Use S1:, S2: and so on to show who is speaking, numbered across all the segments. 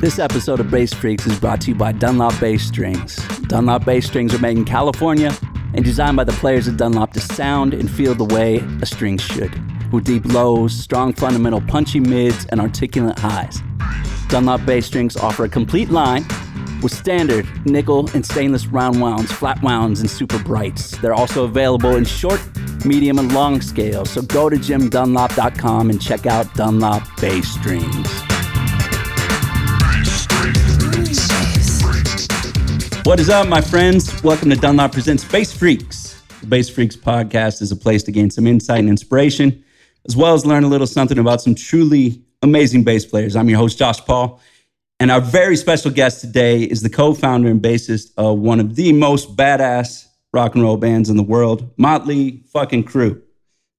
S1: This episode of Bass Freaks is brought to you by Dunlop Bass Strings. Dunlop Bass Strings are made in California and designed by the players at Dunlop to sound and feel the way a string should, with deep lows, strong fundamental punchy mids, and articulate highs. Dunlop Bass Strings offer a complete line with standard nickel and stainless round wounds, flat wounds, and super brights. They're also available in short, medium, and long scales. So go to jimdunlop.com and check out Dunlop Bass Strings. What is up, my friends? Welcome to Dunlop Presents Bass Freaks. The Bass Freaks podcast is a place to gain some insight and inspiration, as well as learn a little something about some truly amazing bass players. I'm your host, Josh Paul. And our very special guest today is the co founder and bassist of one of the most badass rock and roll bands in the world, Motley fucking Crue.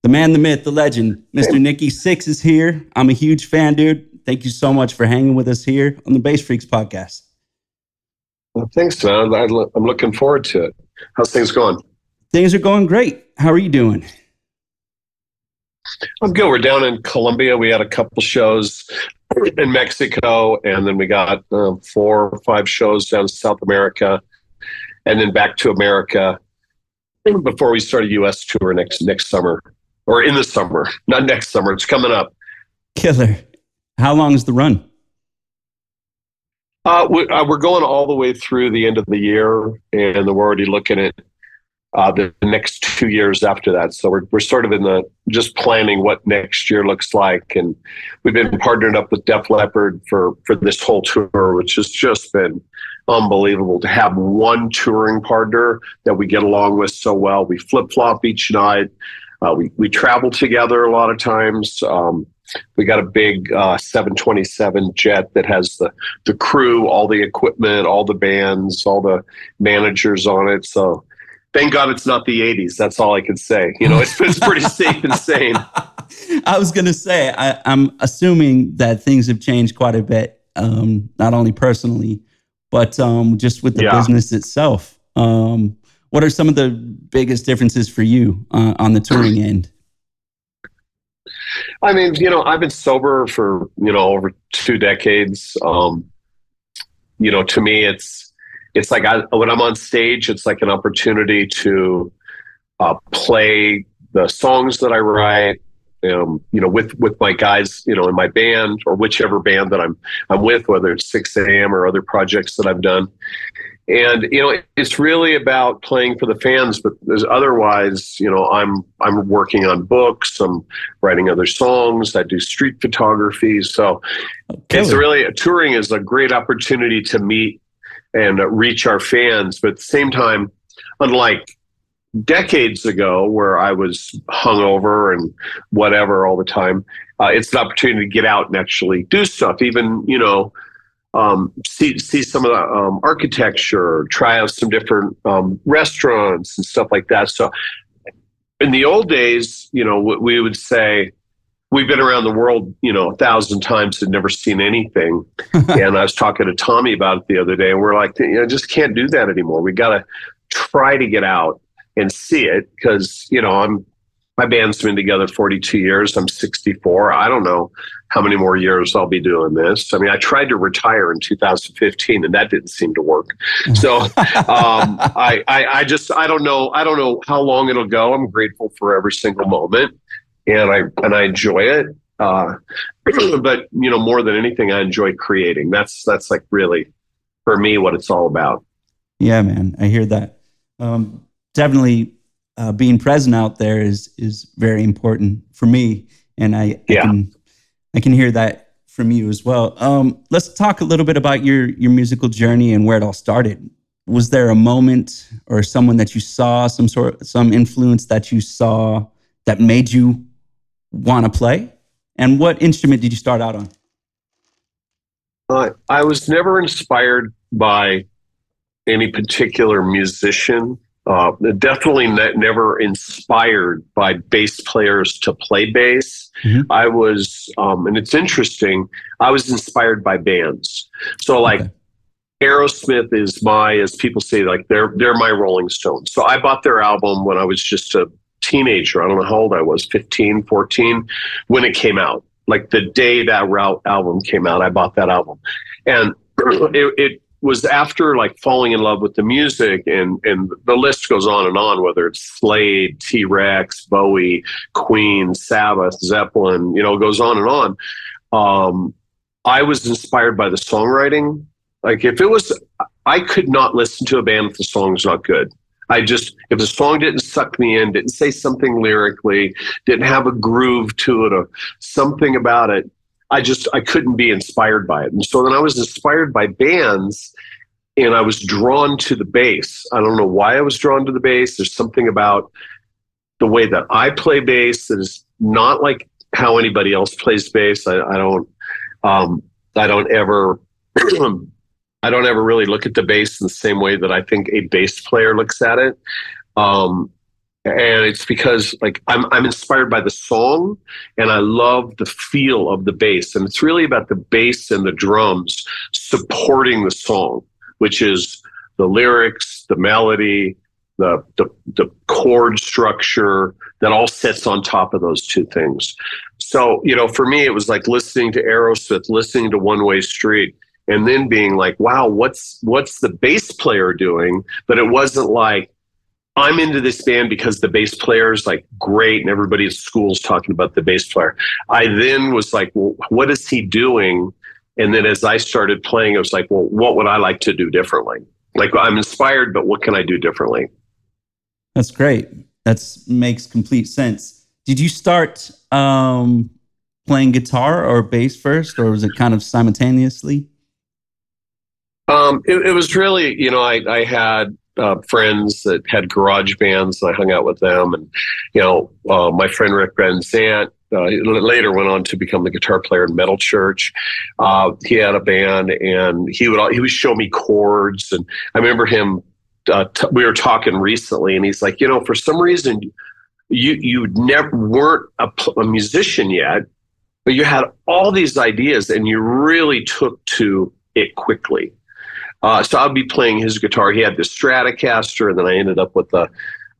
S1: The man, the myth, the legend, Mr. Nikki Sixx is here. I'm a huge fan, dude. Thank you so much for hanging with us here on the Bass Freaks podcast.
S2: Well, thanks, man. I, am looking forward to it. How's things going?
S1: Things are going great. How are you doing?
S2: I'm good. We're down in Colombia. We had a couple shows in Mexico, and then we got uh, four or five shows down in South America, and then back to America before we start a U.S. tour next next summer or in the summer, not next summer. It's coming up.
S1: Killer. How long is the run?
S2: Uh, we, are uh, going all the way through the end of the year, and we're already looking at uh, the next two years after that. So we're, we're sort of in the just planning what next year looks like. And we've been partnered up with Def Leppard for, for this whole tour, which has just been unbelievable to have one touring partner that we get along with so well. We flip flop each night. Uh, we, we travel together a lot of times. Um, we got a big uh, 727 jet that has the the crew, all the equipment, all the bands, all the managers on it. So thank God it's not the 80s. That's all I can say. You know, it's, it's pretty safe and sane.
S1: I was going to say, I, am assuming that things have changed quite a bit, um, not only personally, but um, just with the yeah. business itself. Um, what are some of the biggest differences for you uh, on the touring end?
S2: I mean, you know, I've been sober for, you know, over two decades. Um, you know, to me, it's, it's like I, when I'm on stage, it's like an opportunity to uh, play the songs that I write, um, you know, with with my guys, you know, in my band or whichever band that I'm I'm with, whether it's Sixx:A.M. or other projects that I've done, and you know it's really about playing for the fans but there's otherwise you know i'm i'm working on books i'm writing other songs i do street photography so okay. it's really touring is a great opportunity to meet and reach our fans but at the same time unlike decades ago where i was hungover and whatever all the time uh, it's an opportunity to get out and actually do stuff even you know um, see see some of the um, architecture, try out some different um, restaurants and stuff like that. So, in the old days, you know, we would say we've been around the world, you know, a thousand times and never seen anything. and I was talking to Tommy about it the other day, and we're like, you know, just can't do that anymore. We got to try to get out and see it because you know I'm my band's been together 42 years. I'm 64. I don't know how many more years I'll be doing this. I mean, I tried to retire in 2015, and that didn't seem to work. So um, I, I, I just I don't know I don't know how long it'll go. I'm grateful for every single moment, and I and I enjoy it. Uh, but you know, more than anything, I enjoy creating. That's that's like really for me what it's all about.
S1: Yeah, man, I hear that. Um, definitely uh, being present out there is is very important for me, and I, yeah. I can I can hear that from you as well. Um, let's talk a little bit about your your musical journey and where it all started. Was there a moment or someone that you saw, some sort, some influence that you saw that made you want to play? And what instrument did you start out on?
S2: Uh, I was never inspired by any particular musician uh, definitely ne- never inspired by bass players to play bass. Mm-hmm. I was, um, and it's interesting, I was inspired by bands. So, like, okay. Aerosmith is my, as people say, like they're they're my Rolling Stones. So I bought their album when I was just a teenager. I don't know how old I was, 15, 14, when it came out. Like the day that route album came out, I bought that album. and it, it was after like falling in love with the music and and the list goes on and on whether it's slade t-rex bowie queen sabbath zeppelin you know goes on and on. Um, i was inspired by the songwriting. Like if it was i could not listen to a band if the song's not good. I just if the song didn't suck me in didn't say something lyrically didn't have a groove to it or something about it I just I couldn't be inspired by it. And so then I was inspired by bands and I was drawn to the bass. I don't know why I was drawn to the bass. There's something about the way that I play bass that is not like how anybody else plays bass. I, I don't um, I don't ever I don't ever really look at the bass in the same way that I think a bass player looks at it. Um, and it's because like I'm I'm inspired by the song and I love the feel of the bass. And it's really about the bass and the drums supporting the song which is the lyrics the melody the the, the chord structure that all sits on top of those two things. So you know for me it was like listening to Aerosmith listening to One Way Street and then being like wow what's what's the bass player doing? But it wasn't like I'm into this band because the bass player is like great and everybody at school is talking about the bass player. I then was like, well, what is he doing? And then as I started playing, I was like, well, what would I like to do differently? Like I'm inspired, but what can I do differently?
S1: That's great. That makes complete sense. Did you start um, playing guitar or bass first, or was it kind of simultaneously?
S2: Um, it, it was really, you know, I, I had uh, friends that had garage bands. And I hung out with them, and you know, uh, my friend Rick Van Zandt uh, later went on to become the guitar player in Metal Church. Uh, he had a band, and he would he would show me chords, and I remember him. Uh, t- we were talking recently, and he's like, you know, for some reason, you you never weren't a, a musician yet, but you had all these ideas, and you really took to it quickly. Uh, so I'd be playing his guitar. He had this Stratocaster, and then I ended up with a,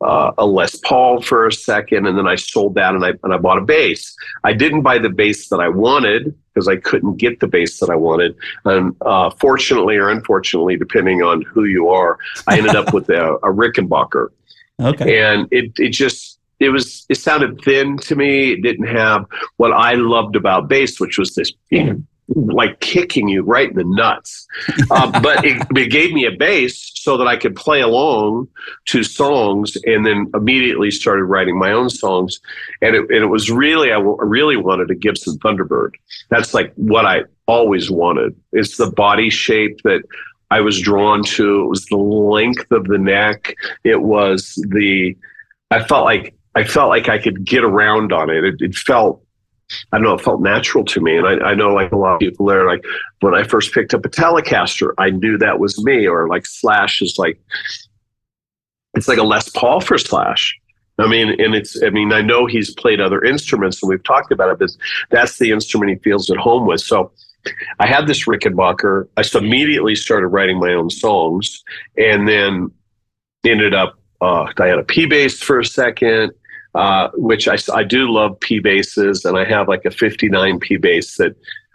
S2: uh, a Les Paul for a second, and then I sold that and I and I bought a bass. I didn't buy the bass that I wanted because I couldn't get the bass that I wanted. And uh, fortunately or unfortunately, depending on who you are, I ended up with a, a Rickenbacker. Okay. And it it just it was it sounded thin to me. It didn't have what I loved about bass, which was this like kicking you right in the nuts. Uh, but it, it, gave me a bass so that I could play along to songs and then immediately started writing my own songs. And it, and it was really, I really wanted a Gibson Thunderbird. That's like what I always wanted. It's the body shape that I was drawn to. It was the length of the neck. It was the, I felt like, I felt like I could get around on it. It, it felt I don't know, it felt natural to me. And I, I, know like a lot of people there, like when I first picked up a Telecaster, I knew that was me. Or like Slash is like, it's like a Les Paul for Slash. I mean, and it's, I mean, I know he's played other instruments and we've talked about it, but that's the instrument he feels at home with. So I had this Rickenbacker. I immediately started writing my own songs and then ended up, uh, I had a P bass for a second uh, which I, I do love P basses, and I have like a 59 P bass that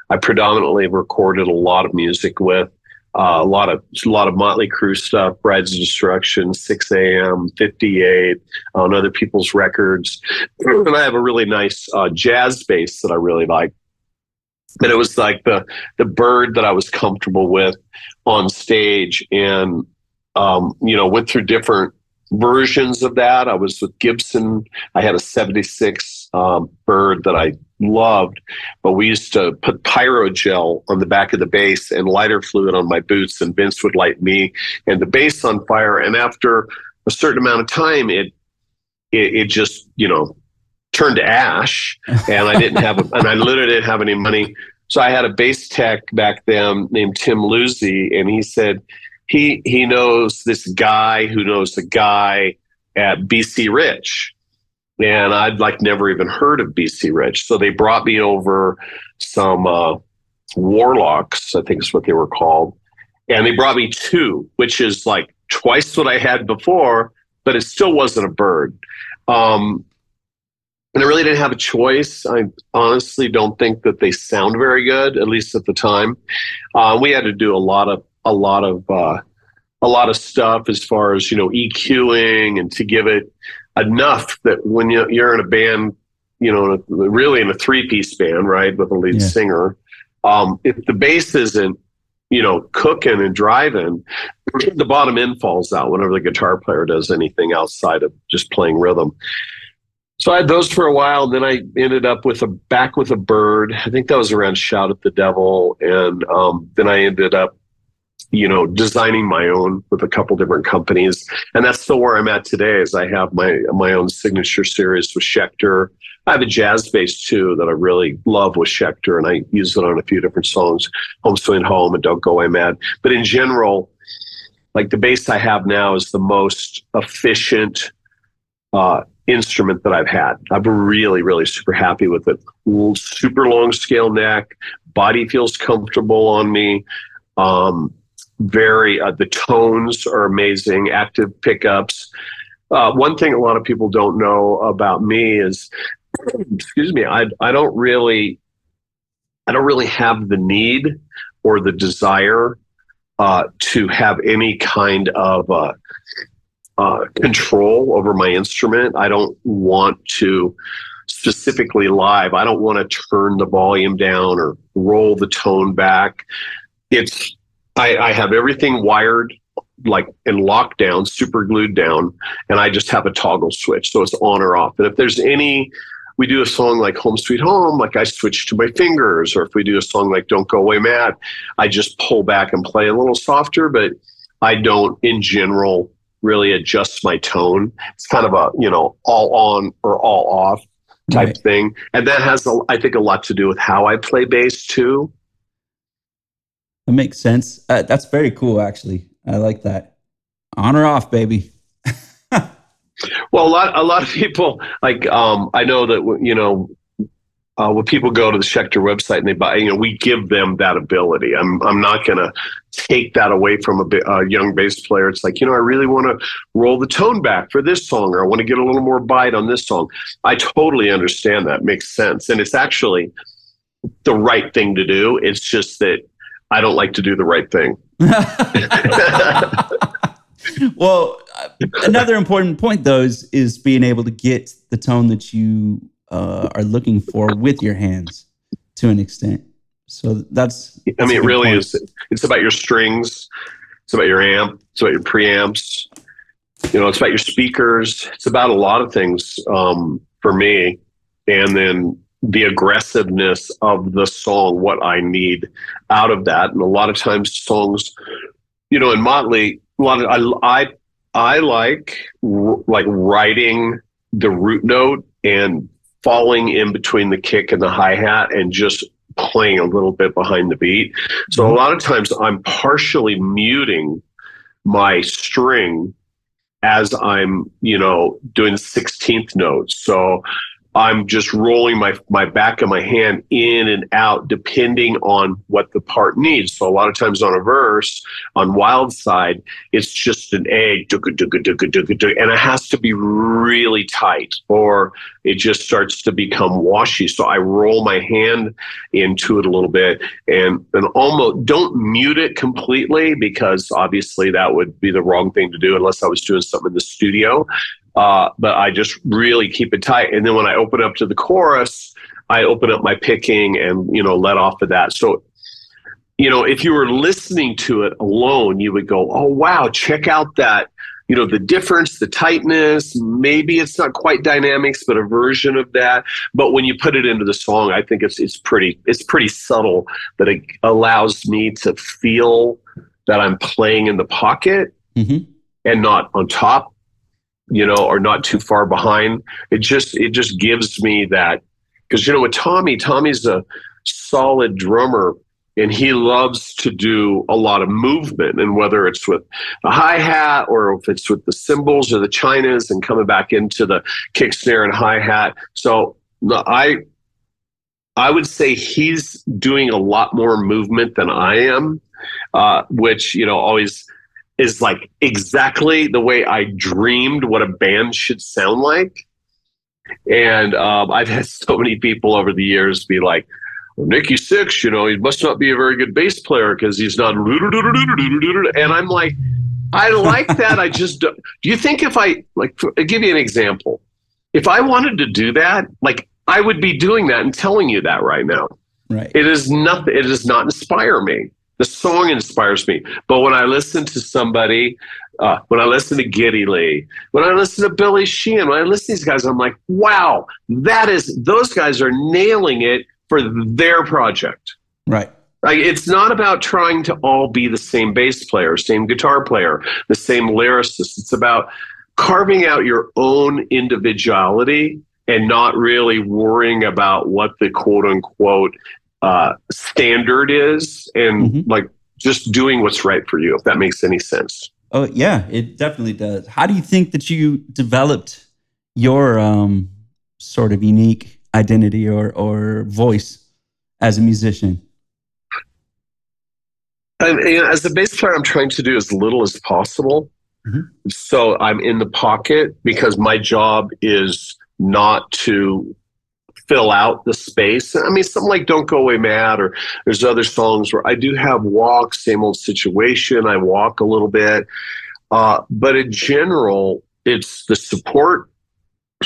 S2: I predominantly recorded a lot of music with. Uh, a lot of a lot of Motley Crue stuff, Brides of Destruction, Sixx:A.M., 58 on other people's records, and I have a really nice uh, jazz bass that I really like. But it was like the the bird that I was comfortable with on stage, and um, you know went through different versions of that. I was with Gibson. I had a 76 um, bird that I loved, but we used to put pyrogel on the back of the bass and lighter fluid on my boots, and Vince would light me and the bass on fire. And after a certain amount of time, it it, it just you know turned to ash, and I didn't have a, and I literally didn't have any money. So I had a bass tech back then named Tim Luzzi, and he said, he he knows this guy who knows the guy at BC Rich. And I'd like never even heard of BC Rich. So they brought me over some uh, warlocks, I think is what they were called. And they brought me two, which is like twice what I had before, but it still wasn't a bird. Um, and I really didn't have a choice. I honestly don't think that they sound very good, at least at the time. Uh, we had to do a lot of a lot of uh, a lot of stuff as far as you know EQing and to give it enough that when you're in a band, you know, really in a three piece band, right, with a lead yeah. singer, um, if the bass isn't you know, cooking and driving, the bottom end falls out whenever the guitar player does anything outside of just playing rhythm. So I had those for a while. and Then I ended up with a back with a bird. I think that was around Shout at the Devil, and um, then I ended up, you know, designing my own with a couple different companies, and that's still where I'm at today. Is I have my my own signature series with Schecter. I have a jazz bass too that I really love with Schecter, and I use it on a few different songs, Home Sweet Home and Don't Go Away Mad. But in general, like the bass I have now is the most efficient. Uh, instrument that I've had. I'm really, really super happy with it. Super long scale neck, body feels comfortable on me. Um, very, uh, the tones are amazing, active pickups. Uh, one thing a lot of people don't know about me is, excuse me, I, I don't really, I don't really have the need or the desire uh, to have any kind of uh, uh, control over my instrument. I don't want to specifically live. I don't want to turn the volume down or roll the tone back. It's I, I have everything wired like in lockdown, super glued down, and I just have a toggle switch, so it's on or off. And if there's any we do a song like Home Sweet Home, like I switch to my fingers, or if we do a song like Don't Go Away Mad, I just pull back and play a little softer, but I don't in general really adjust my tone. It's kind of a, you know, all on or all off type right. thing. And that has, I think, a lot to do with how I play bass too.
S1: That makes sense. Uh, that's very cool, actually. I like that. On or off, baby.
S2: well, a lot, a lot of people like. Um, I know that you know uh, when people go to the Schecter website and they buy, you know, we give them that ability. I'm I'm not going to take that away from a, a, young bass player. It's like, you know, I really want to roll the tone back for this song, or I want to get a little more bite on this song. I totally understand that. Makes sense, and it's actually the right thing to do. It's just that I don't like to do the right thing.
S1: well, another important point though is is being able to get the tone that you uh, are looking for with your hands to an extent. So that's.
S2: that's I mean, it really point. is. It's about your strings. It's about your amp. It's about your preamps. You know, it's about your speakers. It's about a lot of things um, for me. And then the aggressiveness of the song, what I need out of that. And a lot of times, songs, you know, in Motley, a lot of I I I like like writing the root note and falling in between the kick and the hi hat and just playing a little bit behind the beat. So a mm-hmm. lot of times I'm partially muting my string as I'm, you know, doing 16th notes. So I'm just rolling my my back of my hand in and out depending on what the part needs. So a lot of times on a verse, on Wild Side, it's just an A, and it has to be really tight, or it just starts to become washy. So I roll my hand into it a little bit and and almost don't mute it completely because obviously that would be the wrong thing to do unless I was doing something in the studio. Uh, but I just really keep it tight. And then when I open up to the chorus, I open up my picking and, you know, let off of that. So, you know, if you were listening to it alone, you would go, oh, wow, check out that, you know, the difference, the tightness. Maybe it's not quite dynamics, but a version of that. But when you put it into the song, I think it's, it's pretty, it's pretty subtle that it allows me to feel that I'm playing in the pocket mm-hmm. and not on top you know, or not too far behind. It just it just gives me that because you know with Tommy, Tommy's a solid drummer and he loves to do a lot of movement and whether it's with the hi-hat or if it's with the cymbals or the chinas and coming back into the kick snare and hi-hat so i i would say he's doing a lot more movement than i am uh, which you know always is like exactly the way I dreamed what a band should sound like. And um, I've had so many people over the years be like, well, Nikki Sixx, you know, he must not be a very good bass player because he's not. And I'm like, I like that. I just do. Do you think if I like, I'll give you an example. If I wanted to do that, like I would be doing that and telling you that right now.
S1: Right.
S2: It is nothing. It does not inspire me. The song inspires me. But when I listen to somebody, uh, when I listen to Geddy Lee, when I listen to Billy Sheehan, when I listen to these guys, I'm like, wow, that is those guys are nailing it for their project.
S1: Right.
S2: Like it's not about trying to all be the same bass player, same guitar player, the same lyricist. It's about carving out your own individuality and not really worrying about what the quote unquote uh, standard is and mm-hmm. like just doing what's right for you, if that makes any sense.
S1: Oh, yeah, it definitely does. How do you think that you developed your um, sort of unique identity or, or voice as a musician?
S2: And, and as a bass player, I'm trying to do as little as possible. Mm-hmm. So I'm in the pocket because my job is not to fill out the space. I mean, something like Don't Go Away Mad, or there's other songs where I do have walks, same old situation. I walk a little bit. Uh, but in general, it's the support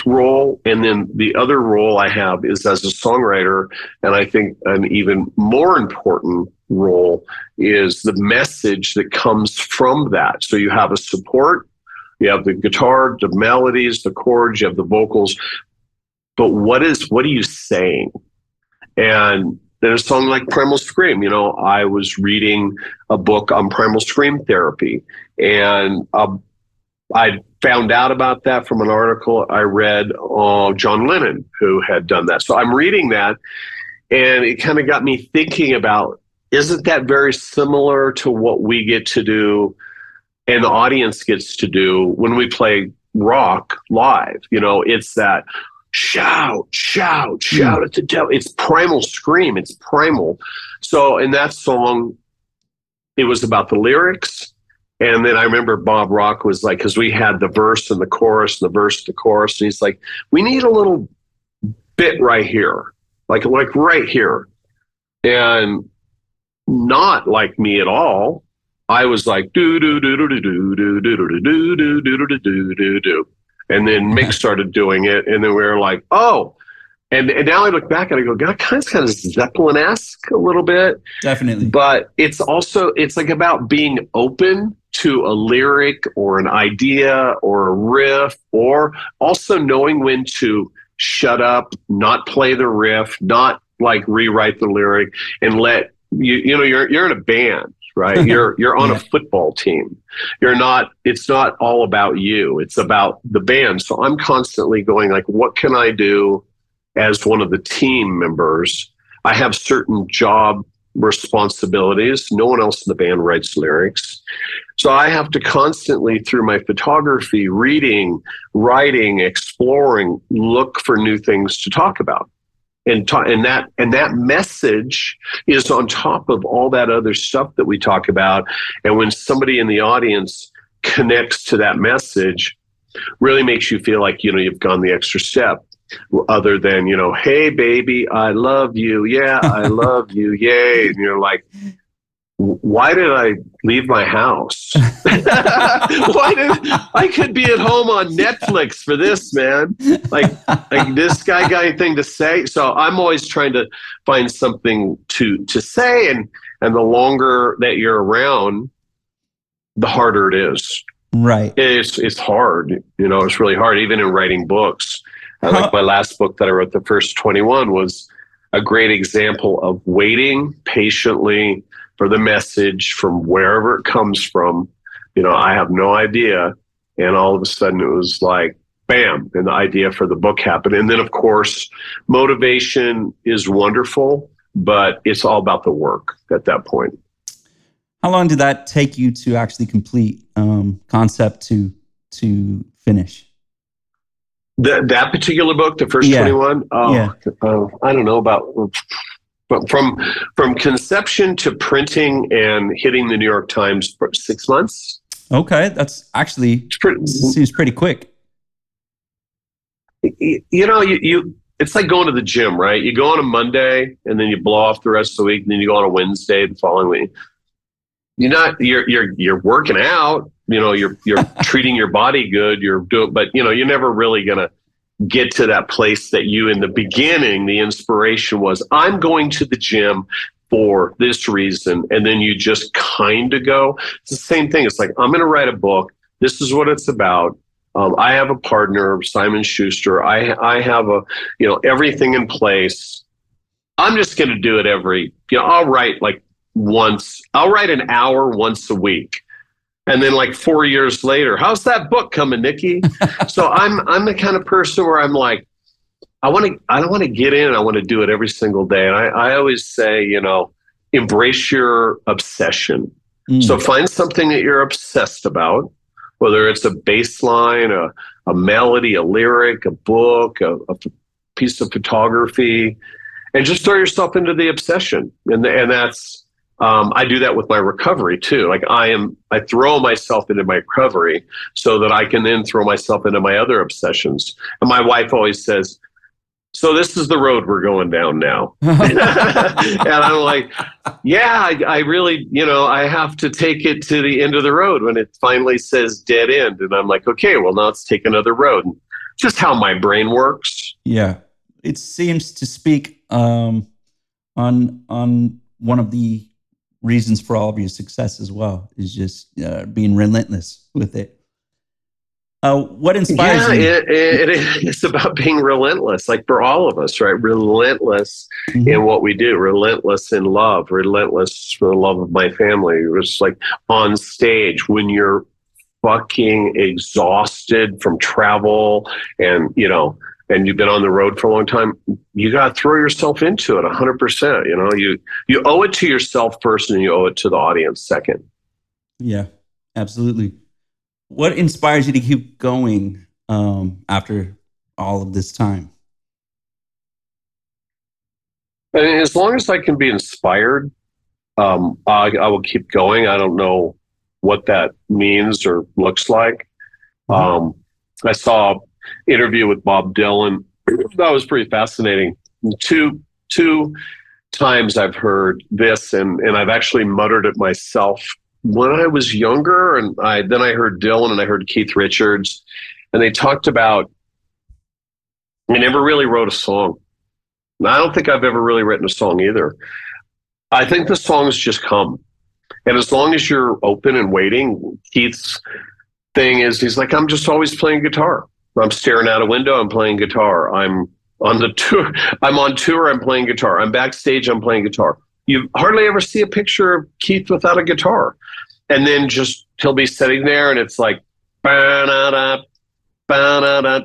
S2: role. And then the other role I have is as a songwriter. And I think an even more important role is the message that comes from that. So you have a support, you have the guitar, the melodies, the chords, you have the vocals. But what is what are you saying? And then a song like Primal Scream, you know, I was reading a book on primal scream therapy, and uh, I found out about that from an article I read on John Lennon, who had done that. So I'm reading that, and it kind of got me thinking about isn't that very similar to what we get to do and the audience gets to do when we play rock live? You know, it's that shout, shout, shout mm. at the devil. It's primal scream. It's primal. So in that song, it was about the lyrics and then I remember Bob Rock was like, because we had the verse and the chorus and the verse and the chorus, and he's like, we need a little bit right here, like like right here, and not like me at all. I was like do do do do do do do do do do do do do do do do, and then Mick started doing it, and then we were like, oh. And, and now I look back and I go, God, kind of kind of Zeppelin esque a little bit,
S1: definitely.
S2: But it's also it's like about being open to a lyric or an idea or a riff, or also knowing when to shut up, not play the riff, not like rewrite the lyric, and let you you know you're you're in a band right? You're you're on a football team. You're not it's not all about you. It's about the band. So i'm constantly going like what can i do as one of the team members? I have certain job responsibilities. No one else in the band writes lyrics. So I have to constantly, through my photography, reading, writing, exploring, look for new things to talk about. And, ta- and that and that message is on top of all that other stuff that we talk about. And when somebody in the audience connects to that message, really makes you feel like you know you've gone the extra step other than you know hey baby i love you. Yeah i love you. Yay. And you're like why did I leave my house? why did I could be at home on Netflix for this, man? Like, like this guy got anything to say? So I'm always trying to find something to to say, and and the longer that you're around, the harder it is.
S1: Right.
S2: It's it's hard. You know, it's really hard. Even in writing books, I like my last book that I wrote, the first 21, was a great example of waiting patiently for the message from wherever it comes from. You know, I have no idea. And all of a sudden it was like, bam, and the idea for the book happened. And then, of course, motivation is wonderful, but it's all about the work at that point.
S1: How long did that take you to actually complete um, concept to to finish?
S2: That that particular book, the first yeah. twenty one. Oh, yeah. uh, I don't know about but from from conception to printing and hitting the New York Times for six months.
S1: Okay, that's actually pretty, seems pretty quick.
S2: you know, you, you it's like going to the gym, right? You go on a Monday and then you blow off the rest of the week, and then you go on a Wednesday the following week. You're not you're you're you're working out, you know, you're you're treating your body good, you're doing but you know, you're never really gonna get to that place that you in the beginning, the inspiration was, I'm going to the gym for this reason. And then you just kind of go. It's the same thing. It's like, I'm going to write a book. This is what it's about. Um, I have a partner, Simon Schuster. I I have a you know everything in place. I'm just going to do it every. You know, I'll write like once. I'll write an hour once a week, and then like four years later, how's that book coming, Nikki? so I'm I'm the kind of person where I'm like, I want to I don't want to get in. I want to do it every single day. And I I always say, you know, embrace your obsession. Mm. So find something that you're obsessed about whether it's a bass line, a, a melody, a lyric, a book, a, a piece of photography, and just throw yourself into the obsession. And, and that's, um, I do that with my recovery too. Like I am, I throw myself into my recovery so that I can then throw myself into my other obsessions. And my wife always says, so this is the road we're going down now. and I'm like, yeah, I, I, really, you know, I have to take it to the end of the road when it finally says dead end. And I'm like, okay, well, now let's take another road. Just how my brain works.
S1: Yeah. It seems to speak um, on on one of the reasons for all of your success as well is just uh, being relentless with it. Uh, what inspires
S2: yeah,
S1: you?
S2: It, it, it's about being relentless, like for all of us, right? Relentless mm-hmm. in what we do, relentless in love, relentless for the love of my family. It's like on stage when you're fucking exhausted from travel and, you know, and you've been on the road for a long time, you got to throw yourself into it 100%. You know, you, you owe it to yourself first and you owe it to the audience second.
S1: Yeah, absolutely what inspires you to keep going um, after all of this time?
S2: as long as I can be inspired, um, I, I, will keep going. I don't know what that means or looks like. Mm-hmm. Um, I saw interview with Bob Dylan. that was pretty fascinating. Two two times I've heard this, and and I've actually muttered it myself when I was younger, and I then I heard Dylan and I heard Keith Richards, and they talked about. I never really wrote a song. I don't think I've ever really written a song either. I think the songs just come, and as long as you're open and waiting, Keith's thing is he's like, I'm just always playing guitar. I'm staring out a window. I'm playing guitar. I'm on the tour. I'm on tour. I'm playing guitar. I'm backstage. I'm playing guitar you hardly ever see a picture of Keith without a guitar. And then just he'll be sitting there and it's like,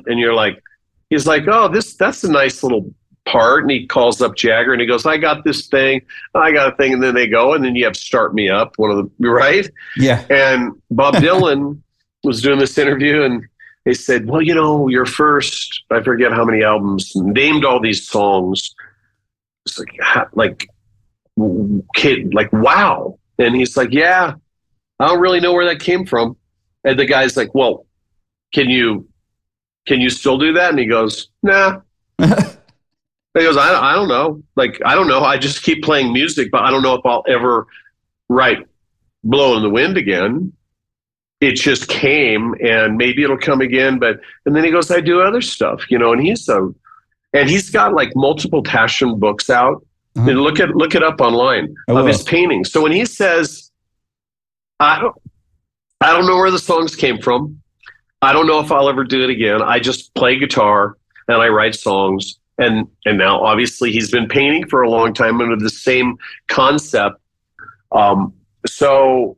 S2: and you're like, he's like, oh, this that's a nice little part. And he calls up Jagger and he goes, I got this thing, I got a thing. And then they go, and then you have Start Me Up, one of the, right?
S1: Yeah.
S2: And Bob Dylan was doing this interview and they said, well, you know, your first, I forget how many albums, named all these songs. It's like, like kid, like, wow. And he's like, yeah, I don't really know where that came from. And the guy's like, well, can you, can you still do that? And he goes, nah. he goes, I, I don't know. Like, I don't know. I just keep playing music, but I don't know if I'll ever write Blowin' in the Wind again. It just came and maybe it'll come again. But, and then he goes, I do other stuff, you know, and he's so, and he's got like multiple Taschen books out uh-huh. Look at look it up online of his paintings. So when he says, "I don't, I don't know where the songs came from. I don't know if I'll ever do it again. I just play guitar and I write songs." And and now obviously he's been painting for a long time under the same concept. Um, so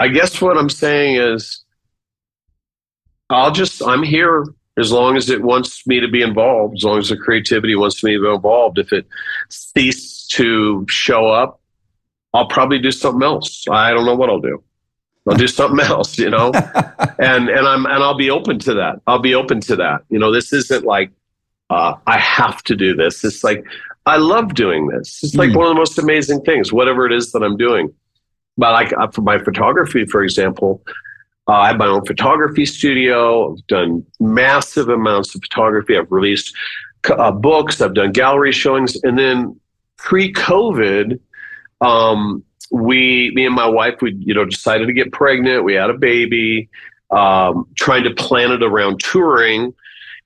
S2: I guess what I'm saying is, I'll just I'm here as long as it wants me to be involved, as long as the creativity wants me to be involved. If it ceases to show up, I'll probably do something else. I don't know what I'll do. I'll do something else, you know, and and I'm and I'll be open to that. I'll be open to that. You know, this isn't like uh, I have to do this. It's like I love doing this. It's like mm. one of the most amazing things, whatever it is that I'm doing. But like uh, for my photography, for example, Uh, I have my own photography studio. I've done massive amounts of photography. I've released uh, books. I've done gallery showings. And then pre-COVID, um, we, me and my wife, we you know decided to get pregnant. We had a baby. Um, trying to plan it around touring,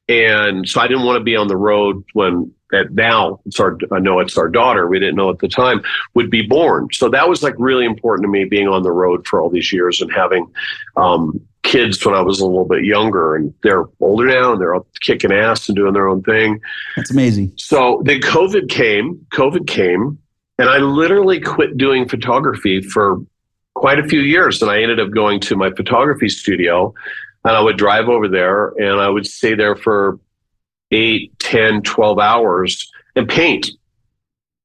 S2: and so I didn't want to be on the road when that now it's our I know it's our daughter we didn't know at the time would be born. So that was like really important to me being on the road for all these years and having um, kids when I was a little bit younger and they're older now and they're all kicking ass and doing their own thing.
S1: That's amazing.
S2: So then COVID came COVID came and I literally quit doing photography for quite a few years and I ended up going to my photography studio and I would drive over there and I would stay there for eight, 10, 12 hours and paint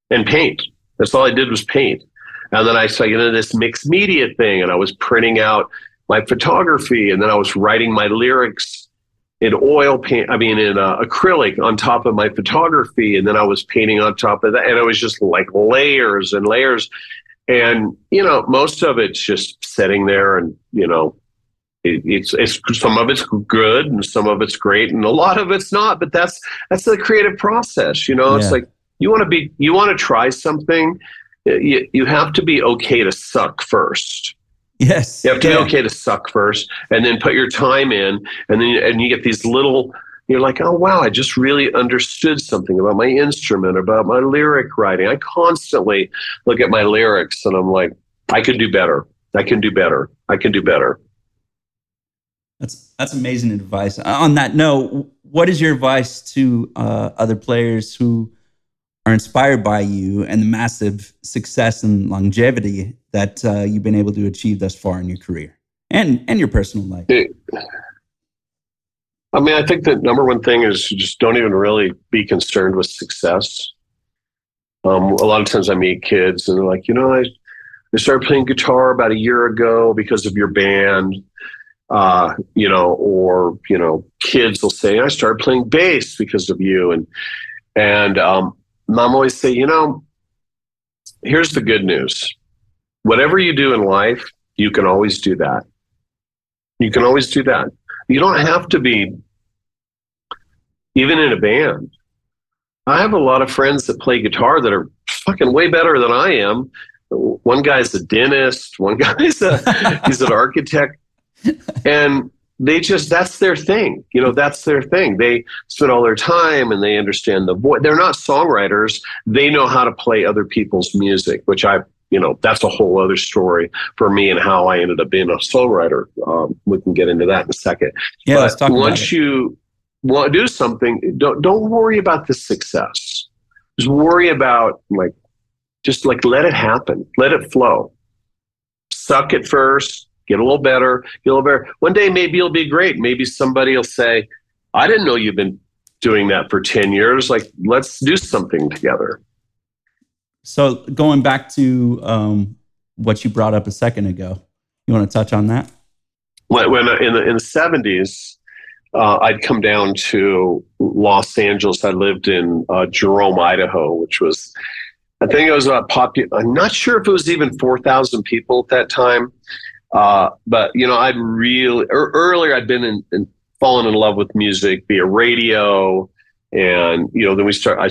S2: and paint. That's all I did was paint. And then I started into this mixed media thing and I was printing out my photography and then I was writing my lyrics in oil paint, I mean, in uh, acrylic on top of my photography. And then I was painting on top of that. And it was just like layers and layers. And, you know, most of it's just sitting there and, you know, it, it's it's some of it's good and some of it's great and a lot of it's not but that's that's the creative process you know? Yeah. it's like you want to be you want to try something you, you have to be okay to suck first.
S1: Yes.
S2: You have to yeah. be okay to suck first and then put your time in and then and you get these little you're like oh wow i just really understood something about my instrument about my lyric writing. I constantly look at my lyrics and i'm like i can do better. I can do better. I can do better
S1: that's that's amazing advice. Uh, on that note, what is your advice to uh, other players who are inspired by you and the massive success and longevity that uh, you've been able to achieve thus far in your career and and your personal life?
S2: I mean, I think the number one thing is just don't even really be concerned with success. Um, a lot of times I meet kids and they're like, you know, I, I started playing guitar about a year ago because of your band uh, you know, or you know, kids will say, "I started playing bass because of you," and and um, mom always say, you know, here's the good news: whatever you do in life, you can always do that. You can always do that. You don't have to be even in a band. I have a lot of friends that play guitar that are fucking way better than I am. One guy's a dentist. One guy's a he's an architect and they just that's their thing you know that's their thing. They spend all their time and they understand the voice. They're not songwriters. They know how to play other people's music which i you know that's a whole other story for me and how i ended up being a songwriter. Um, we can get into that in a second.
S1: Yeah but let's talk
S2: once you want to do something don't don't worry about the success. Just worry about like just like let it happen. Let it flow. Suck it first get a little better, get a little better. One day, maybe it'll be great. Maybe somebody will say, I didn't know you've been doing that for 10 years. Like, let's do something together.
S1: So, going back to um, what you brought up a second ago, you want to touch on that?
S2: When, when uh, in, the, in the 70s, uh, I'd come down to Los Angeles. I lived in uh, Jerome, Idaho, which was, I think it was about popular. I'm not sure if it was even 4,000 people at that time. Uh, but you know, I'd really er, earlier I'd been in, in fallen in love with music via radio, and you know, then we start. I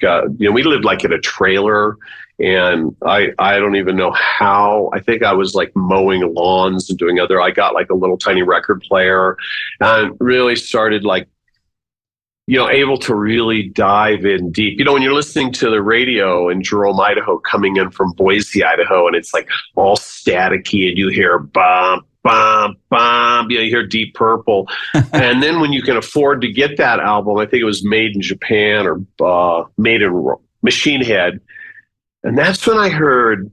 S2: got you know, we lived like in a trailer, and I I don't even know how. I think I was like mowing lawns and doing other. I got like a little tiny record player, and really started like you know, able to really dive in deep. You know, when you're listening to the radio in Jerome, Idaho, coming in from Boise, Idaho, and it's like all staticky, and you hear bum, bum, bum, you, know, you hear Deep Purple. and then when you can afford to get that album, I think it was made in Japan or uh, made in Machine Head. And that's when I heard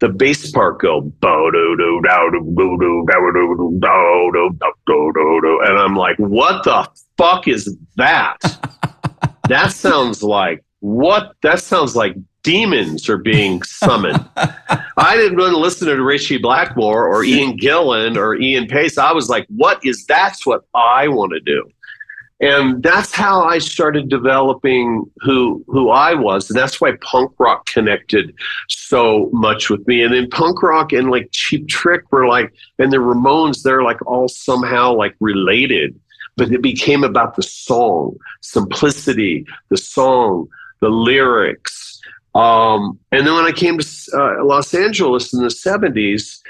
S2: the bass part go and I'm like, what the fuck is that? that sounds like what? That sounds like demons are being summoned. I didn't really listen to Ritchie Blackmore or Ian Gillan or Ian Paice. I was like, what is that's what I want to do. And that's how I started developing who who I was, and that's why punk rock connected so much with me. And then punk rock and like Cheap Trick were like, and the Ramones, they're like all somehow like related, but it became about the song, simplicity, the song, the lyrics. Um, and then when I came to uh, Los Angeles in the '70s,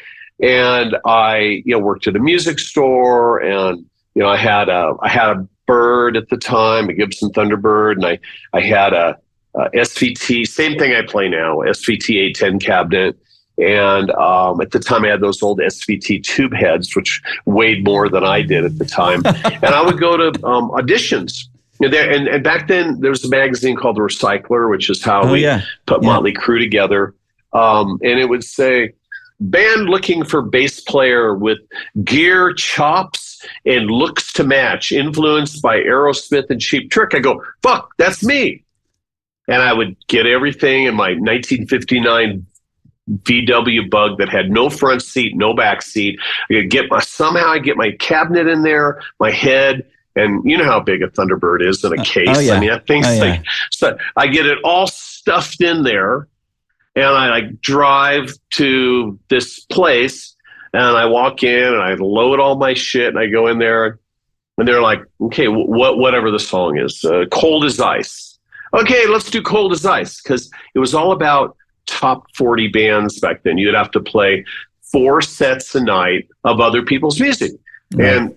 S2: and I you know worked at a music store and you know, I had a I had a bird at the time, a Gibson Thunderbird, and I I had a, a SVT, same thing I play now, SVT 810 cabinet. And um, at the time, I had those old SVT tube heads, which weighed more than I did at the time. and I would go to um, auditions. And, there, and, and, back then, there was a magazine called The Recycler, which is how oh, we yeah. put yeah. Motley Crue together. Um, and it would say, band looking for bass player with gear, chops, and looks to match, influenced by Aerosmith and Cheap Trick. I go, fuck, that's me. And I would get everything in my 1959 VW bug that had no front seat, no back seat. I could get my somehow I get my cabinet in there, my head, and you know how big a Thunderbird is in a uh, case. Oh, yeah. I mean, that thing's oh, like so I get it all stuffed in there and I like drive to this place and I walk in and I load all my shit and I go in there and they're like, okay, what whatever the song is, uh, cold as ice. Okay, let's do cold as ice because it was all about top 40 bands back then. You'd have to play four sets a night of other people's music. And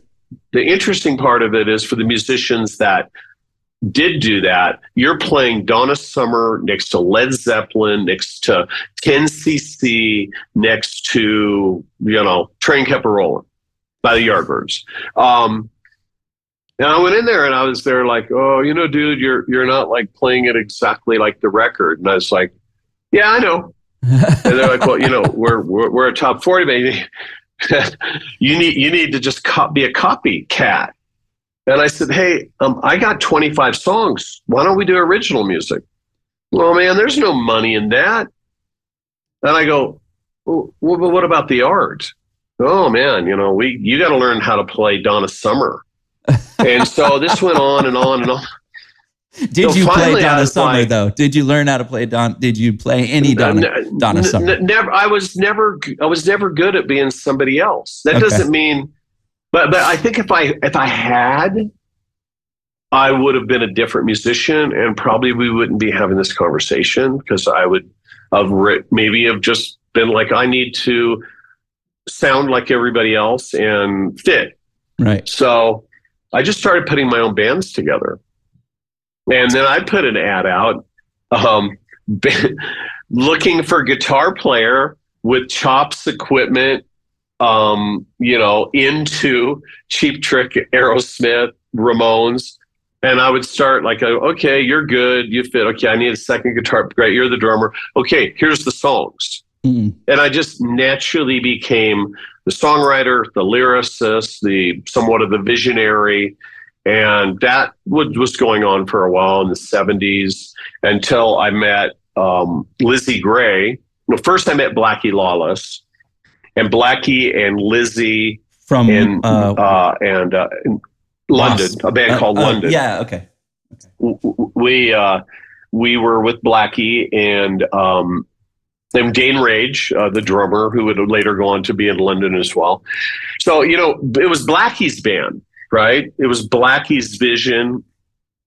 S2: the interesting part of it is for the musicians that did do that, you're playing Donna Summer next to Led Zeppelin, next to 10cc, next to, you know, Train Kept a Rolling by the Yardbirds. Um, and I went in there and I was there like, oh, you know, dude, you're you're not like playing it exactly like the record. And I was like, yeah, I know. and they're like, well, you know, we're we're, we're a top forty, baby. you need you need to just co- be a copycat. And I said, hey, um, I got 25 songs. Why don't we do original music? Well, man, there's no money in that. And I go, well, what about the art? Oh man, you know, we you got to learn how to play Donna Summer. and so this went on and on and on.
S1: Did so you play Donna Summer like, though? Did you learn how to play Don? Did you play any Donna, n- Donna Summer?
S2: N- never. I was never. I was never good at being somebody else. That okay. doesn't mean but but I think if I if I had, I would have been a different musician, and probably we wouldn't be having this conversation because I would have maybe have just been like, I need to sound like everybody else and fit.
S1: Right.
S2: So I just started putting my own bands together, and then I put an ad out, um, looking for guitar player with chops equipment um, you know, into Cheap Trick, Aerosmith, Ramones. And I would start like, okay, you're good, you fit. Okay, I need a second guitar. Great, you're the drummer. Okay, here's the songs. Mm. And I just naturally became the songwriter, the lyricist, the somewhat of the visionary. And that was going on for a while in the 70s until I met um, Lizzie Grey. Well, first I met Blackie Lawless and Blackie and Lizzie
S1: from
S2: in, uh, uh, and uh, London, a band uh, called uh, London.
S1: Yeah, okay. okay.
S2: We uh, we were with Blackie and um, and Dane Rage, the drummer, who would later go on to be in London as well. So you know, it was Blackie's band, right? It was Blackie's vision,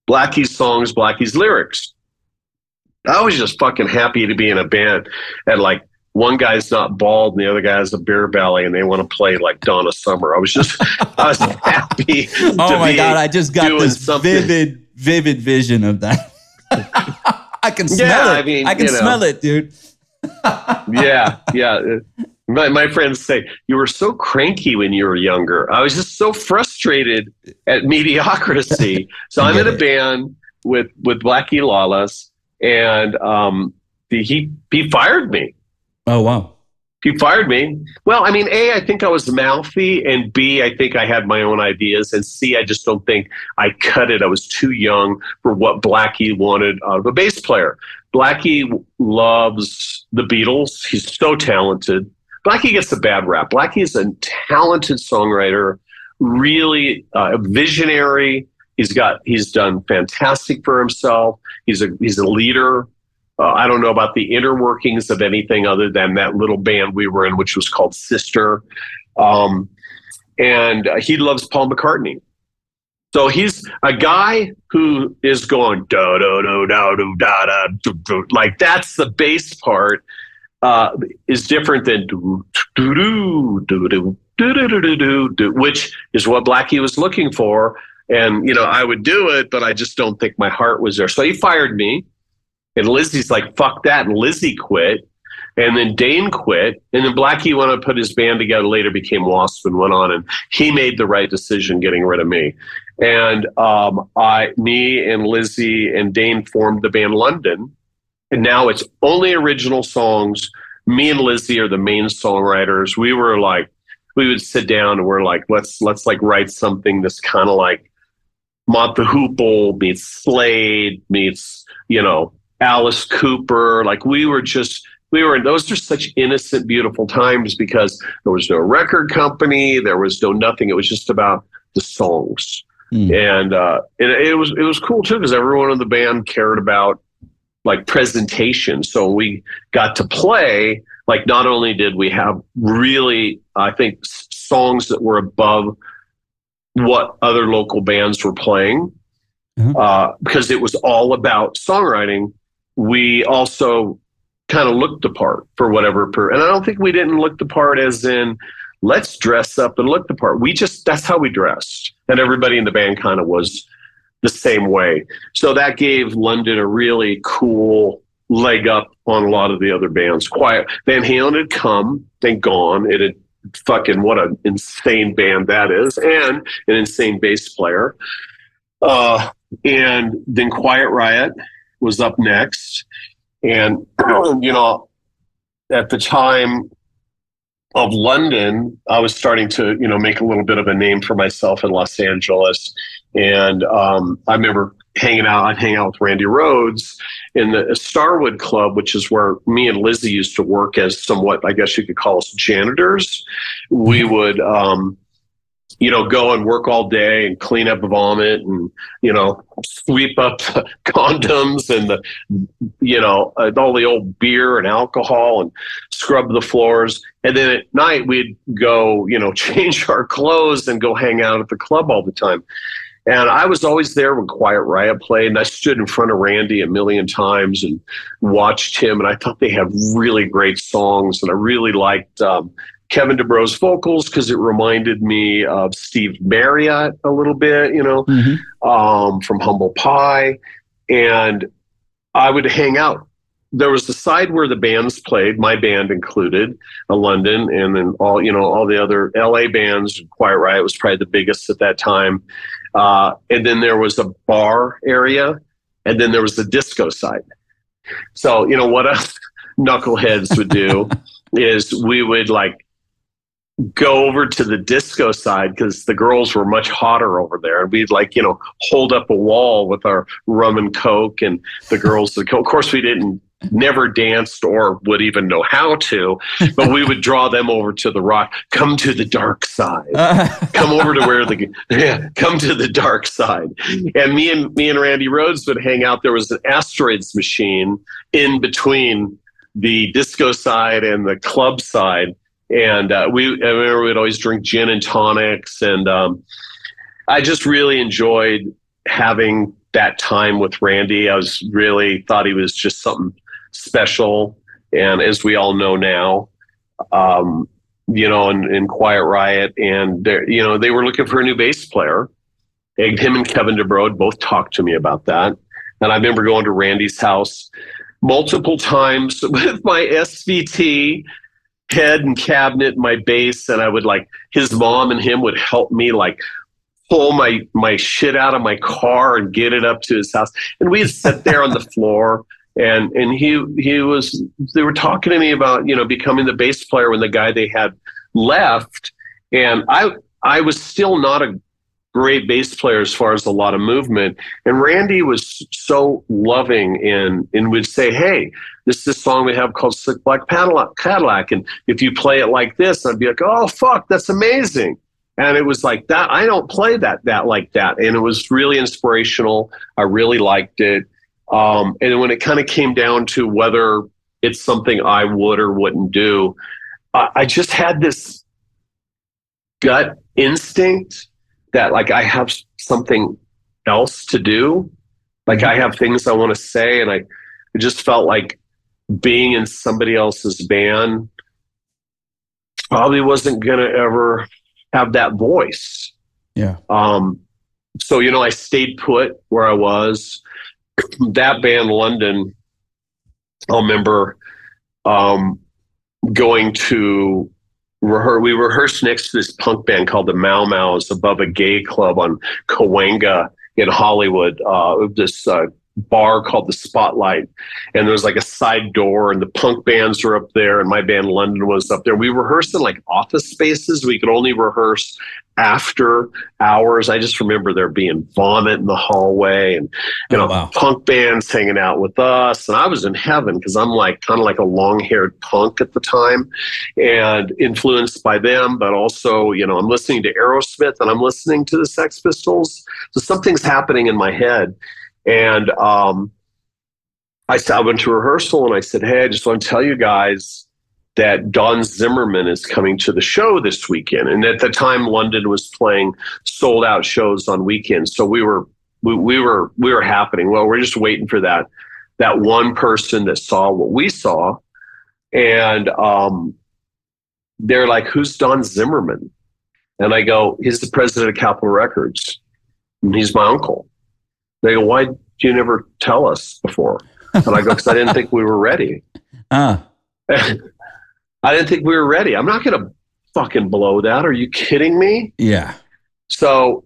S2: Blackie's songs, Blackie's lyrics. I was just fucking happy to be in a band at like one guy's not bald and the other guy has a beer belly and they want to play like Donna Summer. I was just, I was happy.
S1: oh my God. I just got this something. vivid, vivid vision of that. I can smell yeah, it. I, mean, I can smell know. it, dude.
S2: yeah. Yeah. My, my friends say, you were so cranky when you were younger. I was just so frustrated at mediocrity. So I'm in a band with, with Blackie Lawless and, um, he, he fired me
S1: Oh wow.
S2: You fired me. Well, I mean, A, I think I was mouthy, and B, I think I had my own ideas, and C, I just don't think I cut it. I was too young for what Blackie wanted out of a bass player. Blackie loves the Beatles. He's so talented. Blackie gets a bad rap. Blackie is a talented songwriter, really uh, visionary, He's got he's done fantastic for himself. He's a he's a leader. Uh, I don't know about the inner workings of anything other than that little band we were in, which was called Sister. Um, and uh, he loves Paul McCartney. So he's a guy who is going da da da da da da da like that's the bass part uh, is different than do do do do do do do do do do which is what Blackie was looking for. And you know, I would do it, but I just don't think my heart was there. So he fired me, and Lizzie's like, "Fuck that!" And Lizzie quit, and then Dane quit, and then Blackie went to put his band together. Later, became Wasp and went on, and he made the right decision getting rid of me. And um, I, me, and Lizzie and Dane formed the band London, and now it's only original songs. Me and Lizzie are the main songwriters. We were like, we would sit down and we're like, let's let's like write something that's kind of like Mott the Hoople meets Slade meets you know Alice Cooper. Like we were just we were in those are such innocent, beautiful times because there was no record company, there was no nothing. It was just about the songs, mm. and uh, it, it was it was cool too because everyone in the band cared about like presentation. So we got to play. Like not only did we have really, I think, songs that were above what other local bands were playing, mm-hmm. uh, because it was all about songwriting. We also kind of looked the part for whatever per and I don't think we didn't look the part as in let's dress up and look the part. We just that's how we dressed. And everybody in the band kind of was the same way. So that gave London a really cool leg up on a lot of the other bands. Quiet Van Halen had come, then gone. It had fucking what an insane band that is, and an insane bass player. Uh, and then Quiet Riot was up next. And, you know, at the time of London, I was starting to, you know, make a little bit of a name for myself in Los Angeles. And um, I remember hanging out, I'd hang out with Randy Rhoads in the Starwood Club, which is where me and Lizzie used to work as somewhat, I guess you could call us janitors. We would, um, you know, go and work all day and clean up vomit and, you know, sweep up condoms and the, you know, all the old beer and alcohol and scrub the floors. And then at night we'd go, you know, change our clothes and go hang out at the club all the time. And I was always there when Quiet Riot played, and I stood in front of Randy a million times and watched him. And I thought they had really great songs, and I really liked um, Kevin DuBrow's vocals because it reminded me of Steve Marriott a little bit, you know, mm-hmm. um, from Humble Pie. And I would hang out. There was the side where the bands played, my band included, a London, and then all you know, all the other LA bands. Quiet Riot was probably the biggest at that time, uh, and then there was a bar area, and then there was the disco side. So you know what us knuckleheads would do is we would like go over to the disco side because the girls were much hotter over there. And we'd like, you know, hold up a wall with our rum and coke and the girls. Of course, we didn't never danced or would even know how to, but we would draw them over to the rock. Come to the dark side. come over to where the yeah, come to the dark side. And me and me and Randy Rhoads would hang out. There was an asteroids machine in between the disco side and the club side and uh, we I remember we'd always drink gin and tonics, and um, I just really enjoyed having that time with Randy. I was really thought he was just something special, and as we all know now, um, you know, in, in Quiet Riot, and you know they were looking for a new bass player. And him and Kevin DuBrow both talked to me about that, and I remember going to Randy's house multiple times with my SVT head and cabinet my bass and i would like his mom and him would help me like pull my my shit out of my car and get it up to his house. And we'd sit there on the floor and and he he was they were talking to me about you know becoming the bass player when the guy they had left. And i i was still not a great bass player as far as a lot of movement. And Randy was so loving and and would say, "Hey, this is a song we have called Slick Black Cadillac, and if you play it like this, I'd be like, "Oh fuck, that's amazing." and it was like that. I don't play that that like that. And it was really inspirational. I really liked it. Um, and when it kind of came down to whether it's something i would or wouldn't do I, I just had this gut instinct that like i have something else to do like i have things i want to say and i just felt like being in somebody else's band probably wasn't going to ever have that voice.
S1: Yeah.
S2: Um, so, you know, I stayed put where I was. that band, London, I'll remember um, going to rehearse. We rehearsed next to this punk band called the Mau Mau's above a gay club on Cahuenga in Hollywood. Uh, this uh, bar called the Spotlight, and there was like a side door, and the punk bands were up there, and my band London was up there. We rehearsed in like office spaces. We could only rehearse after hours. I just remember there being vomit in the hallway, and you oh, know, wow. punk bands hanging out with us, and I was in heaven because I'm like kind of like a long-haired punk at the time, and influenced by them, but also you know I'm listening to Aerosmith and I'm listening to the Sex Pistols. So something's happening in my head and um, I, I went to rehearsal and I said, Hey, I just want to tell you guys that Don Zimmerman is coming to the show this weekend. And at the time, London was playing sold out shows on weekends. So we were, we, we were, we were happening. Well, we're just waiting for that, that one person that saw what we saw. And um, they're like, who's Don Zimmerman? And I go, he's the president of Capitol Records. And he's my uncle. They go, why did you never tell us before? And I go, because I didn't think we were ready. Uh. I didn't think we were ready. I'm not going to fucking blow that. Are you kidding me?
S1: Yeah.
S2: So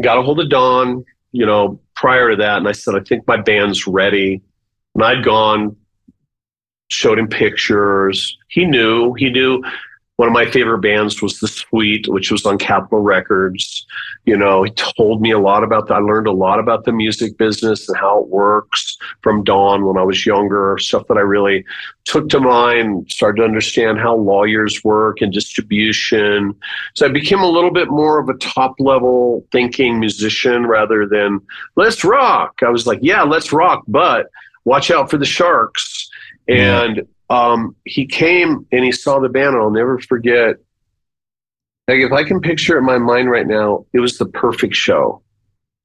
S2: got a hold of Don, you know, prior to that. And I said, I think my band's ready. And I'd gone, showed him pictures. He knew, he knew one of my favorite bands was The Sweet, which was on Capitol Records. You know, he told me a lot about that. I learned a lot about the music business and how it works from Don when I was younger, stuff that I really took to mind, started to understand how lawyers work and distribution. So I became a little bit more of a top level thinking musician rather than let's rock. I was like, yeah, let's rock, but watch out for the sharks. And um, he came and he saw the band, and I'll never forget. Like if I can picture it in my mind right now, it was the perfect show.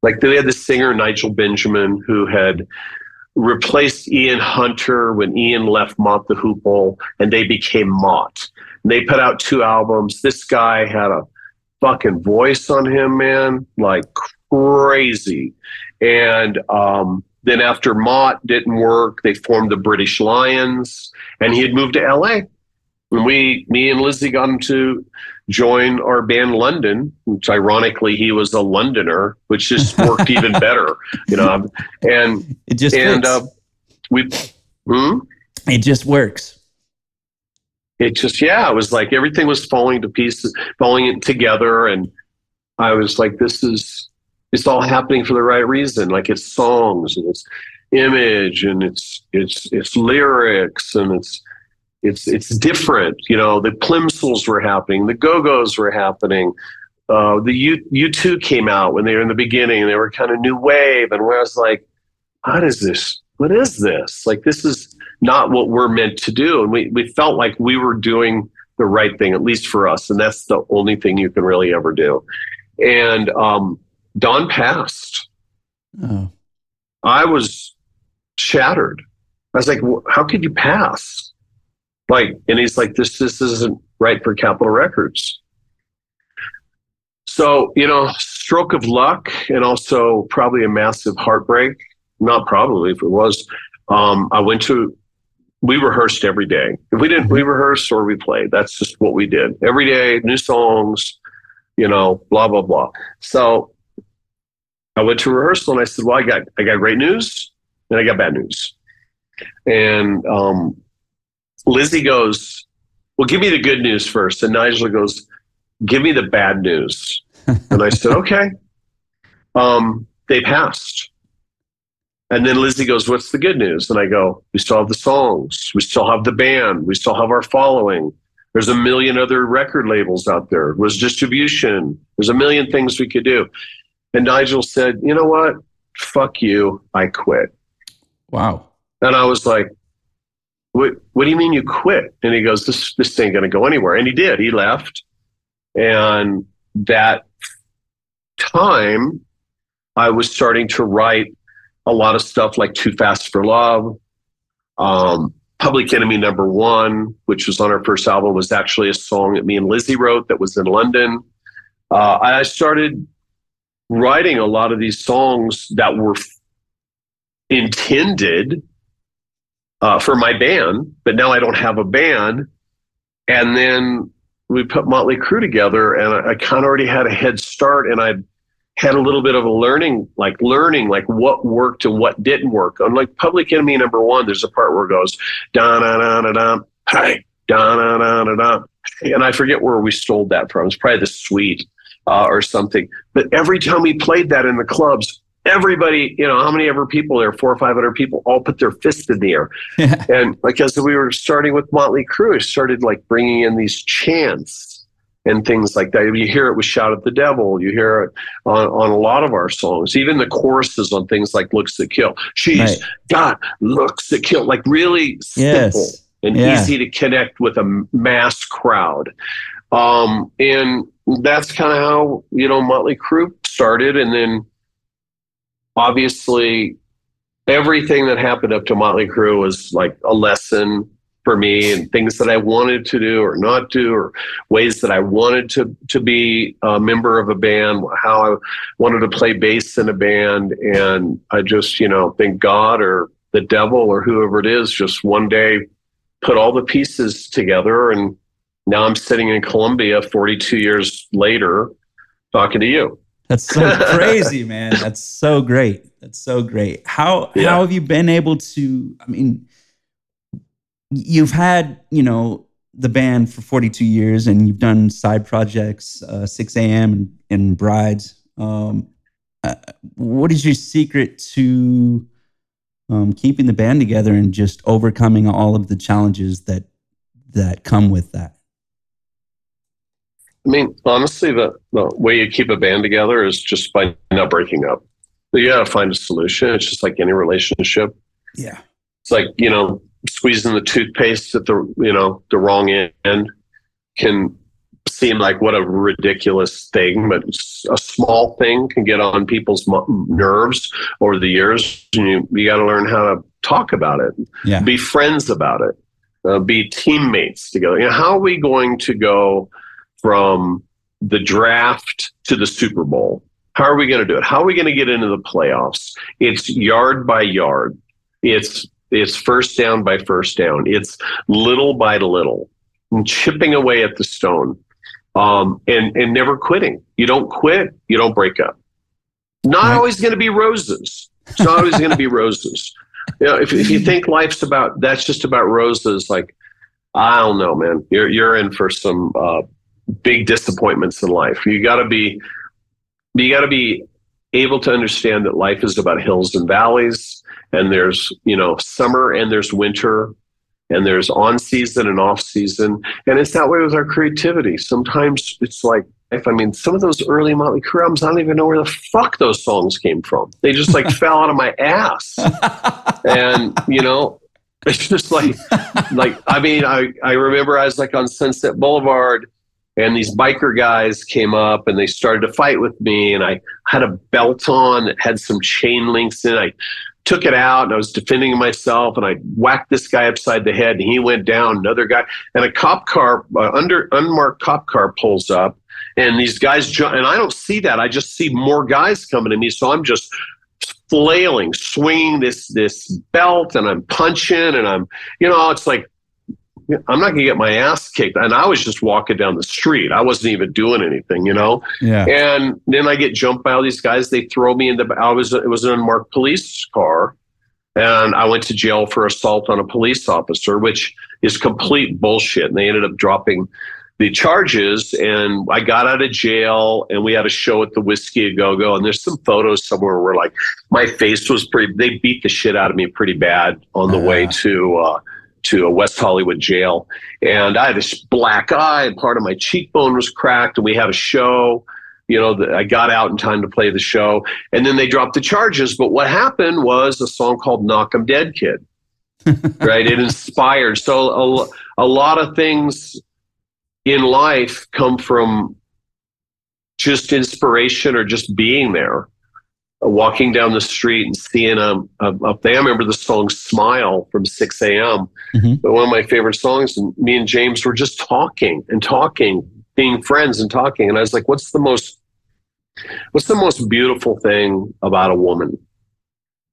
S2: Like they had the singer Nigel Benjamin who had replaced Ian Hunter when Ian left Mott the Hoople, and they became Mott. And they put out two albums. This guy had a fucking voice on him, man, like crazy. And um, then after Mott didn't work, they formed the British Lions, and he had moved to LA. And we, me and Lizzie got him to join our band London, which ironically he was a Londoner, which just worked even better, you know. And
S1: it just
S2: and uh, we, hmm?
S1: it just works.
S2: It just yeah, it was like everything was falling to pieces, falling together, and I was like, this is it's all happening for the right reason. Like it's songs and it's image and it's it's it's lyrics and it's it's it's different. You know, the Plimsouls were happening, the Go Go's were happening. Uh, the U U2 came out when they were in the beginning. And They were kind of new wave, and where I was like, "What is this? What is this? Like, this is not what we're meant to do." And we we felt like we were doing the right thing, at least for us, and that's the only thing you can really ever do. And um, Don passed. Oh. I was shattered. I was like, how could you pass? Like, and he's like, this, this isn't right for Capitol Records. So, you know, stroke of luck and also probably a massive heartbreak. Not probably, if it was. Um, I went to, we rehearsed every day. If we didn't, we mm-hmm. rehearsed or we played. That's just what we did. Every day, new songs, you know, blah, blah, blah. So I went to rehearsal and I said, "Well, I got I got great news and I got bad news." And um, Lizzie goes, "Well, give me the good news first. And Nigel goes, "Give me the bad news." and I said, "Okay." Um, they passed. And then Lizzie goes, What's the good news? And I go, We still have the songs. We still have the band. We still have our following. There's a million other record labels out there. It was distribution. There's a million things we could do. And Nigel said, you know what? Fuck you. I quit.
S1: Wow.
S2: And I was like, what, what do you mean you quit? And he goes, this, this ain't going to go anywhere. And he did. He left. And that time, I was starting to write a lot of stuff like Too Fast for Love. Um, Public Enemy Number One, which was on our first album, was actually a song that me and Lizzie wrote that was in London. Uh, I started writing a lot of these songs that were intended uh, for my band, but now I don't have a band. And then we put Motley Crue together, and I, I kind of already had a head start, and I had a little bit of a learning, like learning, like what worked and what didn't work. On like Public Enemy number one, there's a part where it goes da da da da da, hey, da da da da da, and I forget where we stole that from. It's probably the Sweet uh, or something. But every time we played that in the clubs, everybody, you know, how many ever people there, four or five hundred people, all put their fists in the air. and like as we were starting with Motley Crue, started like bringing in these chants and things like that. You hear it with Shout at the Devil. You hear it on, on a lot of our songs, even the choruses on things like Looks That Kill. She's right. got looks that kill, like really simple yes. and yeah. easy to connect with a mass crowd. Um, and that's kind of how, you know, Motley Crue started. And then obviously everything that happened up to Motley Crue was like a lesson for me and things that I wanted to do or not do or ways that I wanted to to be a member of a band, how I wanted to play bass in a band and I just, you know, thank God or the devil or whoever it is just one day put all the pieces together and now I'm sitting in Columbia 42 years later talking to you.
S1: That's so crazy, man. That's so great. That's so great. How yeah. how have you been able to I mean you've had, you know, the band for 42 years and you've done side projects, uh, Sixx:A.M. And, and Brides. Um, uh, what is your secret to um, keeping the band together and just overcoming all of the challenges that that come with that?
S2: I mean, honestly, the, the way you keep a band together is just by not breaking up. You got to find a solution. It's just like any relationship.
S1: Yeah.
S2: It's like, you know, squeezing the toothpaste at the you know the wrong end can seem like what a ridiculous thing, but a small thing can get on people's nerves over the years. And you, you got to learn how to talk about it,
S1: yeah.
S2: be friends about it, uh, be teammates together. You know, how are we going to go from the draft to the Super Bowl? How are we going to do it? How are we going to get into the playoffs? It's yard by yard. It's it's first down by first down. It's little by little, and chipping away at the stone, um, and and never quitting. You don't quit. You don't break up. Not right. always going to be roses. It's not always going to be roses. You know, if if you think life's about that's just about roses, like I don't know, man. You're you're in for some uh, big disappointments in life. You got to be you got to be able to understand that life is about hills and valleys and there's you know summer and there's winter and there's on season and off season and it's that way with our creativity. Sometimes it's like if i mean some of those early motley crue albums i don't even know where the fuck those songs came from. They just like fell out of my ass. And you know it's just like like i mean i i remember i was like on sunset boulevard and these biker guys came up and they started to fight with me and i had a belt on that had some chain links in it i took it out and I was defending myself and I whacked this guy upside the head and he went down. Another guy and a cop car, uh, under unmarked cop car pulls up and these guys and I don't see that. I just see more guys coming to me. So I'm just flailing, swinging this this belt and I'm punching and I'm you know it's like I'm not going to get my ass kicked. And I was just walking down the street. I wasn't even doing anything, you know?
S1: Yeah.
S2: And then I get jumped by all these guys. They throw me in the, I was, it was an unmarked police car. And I went to jail for assault on a police officer, which is complete bullshit. And they ended up dropping the charges. And I got out of jail and we had a show at the Whisky a Go Go. And there's some photos somewhere where like my face was pretty, they beat the shit out of me pretty bad on the uh, way to, uh, to a West Hollywood jail, and I had this black eye, and part of my cheekbone was cracked, and we had a show. You know, the, I got out in time to play the show, and then they dropped the charges. But what happened was a song called "Knock 'Em Dead, Kid." right, it inspired. So a, a lot of things in life come from just inspiration or just being there walking down the street and seeing them up there. I remember the song "Smile" from Sixx:A.M. Mm-hmm. But one of my favorite songs. And me and James were just talking and talking, being friends and talking. And I was like, "What's the most, what's the most beautiful thing about a woman?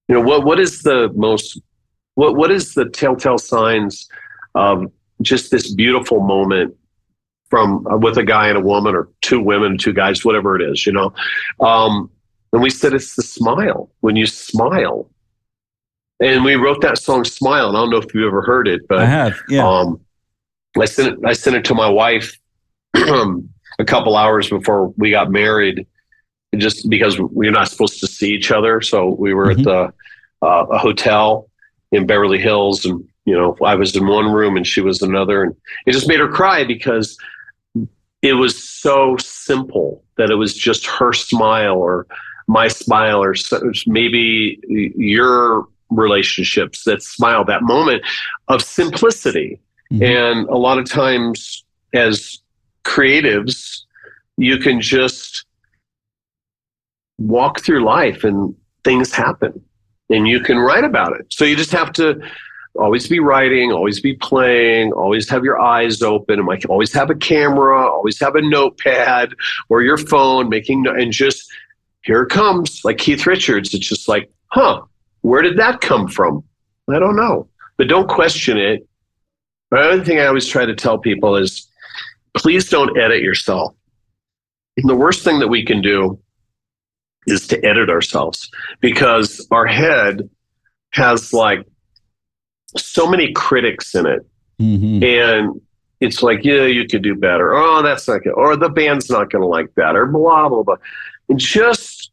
S2: You know, what what is the most, what what is the telltale signs of just this beautiful moment?" From uh, with a guy and a woman, or two women, two guys, whatever it is, you know. Um, and we said it's the smile. When you smile. And we wrote that song Smile. And I don't know if you ever heard it, but
S1: I have. Yeah. Um,
S2: I sent it I sent it to my wife a couple hours before we got married, just because we're not supposed to see each other. So we were mm-hmm. at the uh, a hotel in Beverly Hills, and you know I was in one room and she was another, and it just made her cry because it was so simple that it was just her smile or my smile or maybe your relationships that smile that moment of simplicity. Mm-hmm. and a lot of times as creatives you can just walk through life and things happen and you can write about it. So you just have to always be writing always be playing always have your eyes open. And like always have a camera always have a notepad or your phone making and just here it comes, like Keith Richards. It's just like, huh, where did that come from? I don't know. But don't question it. The other thing I always try to tell people is please don't edit yourself. And the worst thing that we can do is to edit ourselves because our head has like so many critics in it. Mm-hmm. And it's like, yeah, you could do better. Oh, that's not good. Or the band's not going to like that. Or blah, blah, blah just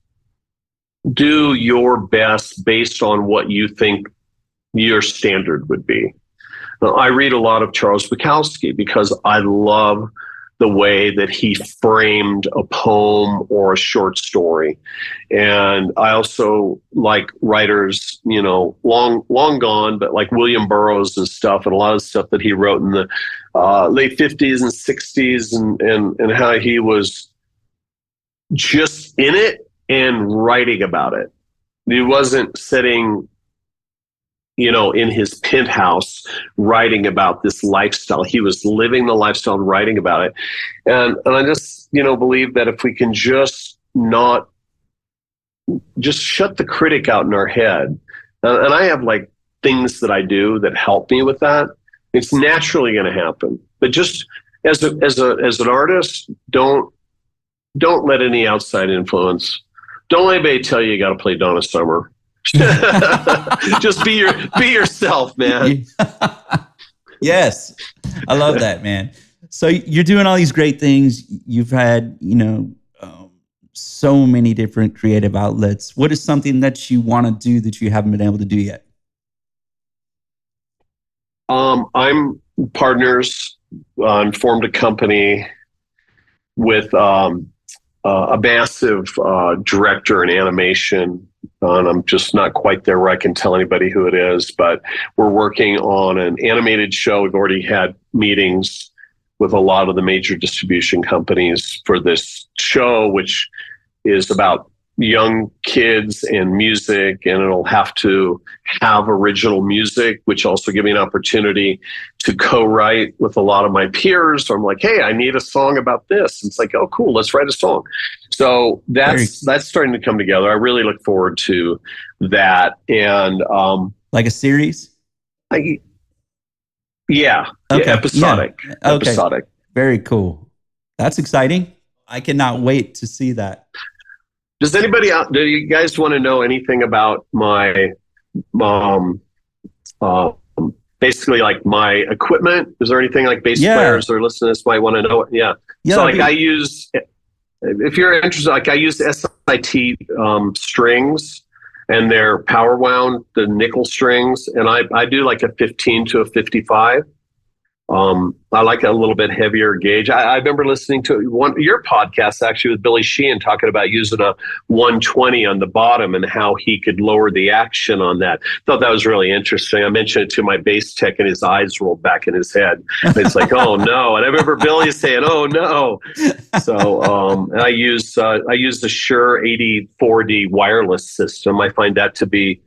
S2: do your best based on what you think your standard would be. Now, I read a lot of Charles Bukowski because I love the way that he framed a poem or a short story. And I also like writers, you know, long long gone, but like William Burroughs and stuff, and a lot of stuff that he wrote in the uh, late 50s and 60s and, and, and how he was just in it and writing about it. He wasn't sitting, you know, in his penthouse writing about this lifestyle. He was living the lifestyle and writing about it. And and I just, you know, believe that if we can just not just shut the critic out in our head. Uh, and I have like things that I do that help me with that. It's naturally going to happen. But just as a, as a as an artist, don't don't let any outside influence. Don't let anybody tell you you got to play Donna Summer. Just be your be yourself, man.
S1: yes, I love that, man. So you're doing all these great things. You've had, you know, um, so many different creative outlets. What is something that you want to do that you haven't been able to do yet?
S2: Um, I'm partners uh, formed a company with um, uh, a massive uh, director in animation. And I'm just not quite there where I can tell anybody who it is, but we're working on an animated show. We've already had meetings with a lot of the major distribution companies for this show, which is about young kids and music and it'll have to have original music which also give me an opportunity to co-write with a lot of my peers. So i'm like hey i need a song about this. It's like oh cool let's write a song. So that's that's starting to come together. I really look forward to that. And um
S1: like a series?
S2: I, yeah, okay. yeah. Episodic. Yeah. Okay. episodic.
S1: Very cool. That's exciting. I cannot wait to see that
S2: does anybody out? Do you guys want to know anything about my, um, uh, basically like my equipment? Is there anything like bass yeah. players or listeners might want to know? Yeah. yeah so like be- I use, if you're interested, like I use SIT um, strings and they're power wound, the nickel strings, and I, I do like a 15 to a 55. Um, I like a little bit heavier gauge. I, I, remember listening to one your podcast actually with Billy Sheehan talking about using a 120 on the bottom and how he could lower the action on that. Thought that was really interesting. I mentioned it to my bass tech and his eyes rolled back in his head. It's like, oh no! And I remember Billy saying, "Oh no!" So um, I use uh, I use the Shure 84D wireless system. I find that to be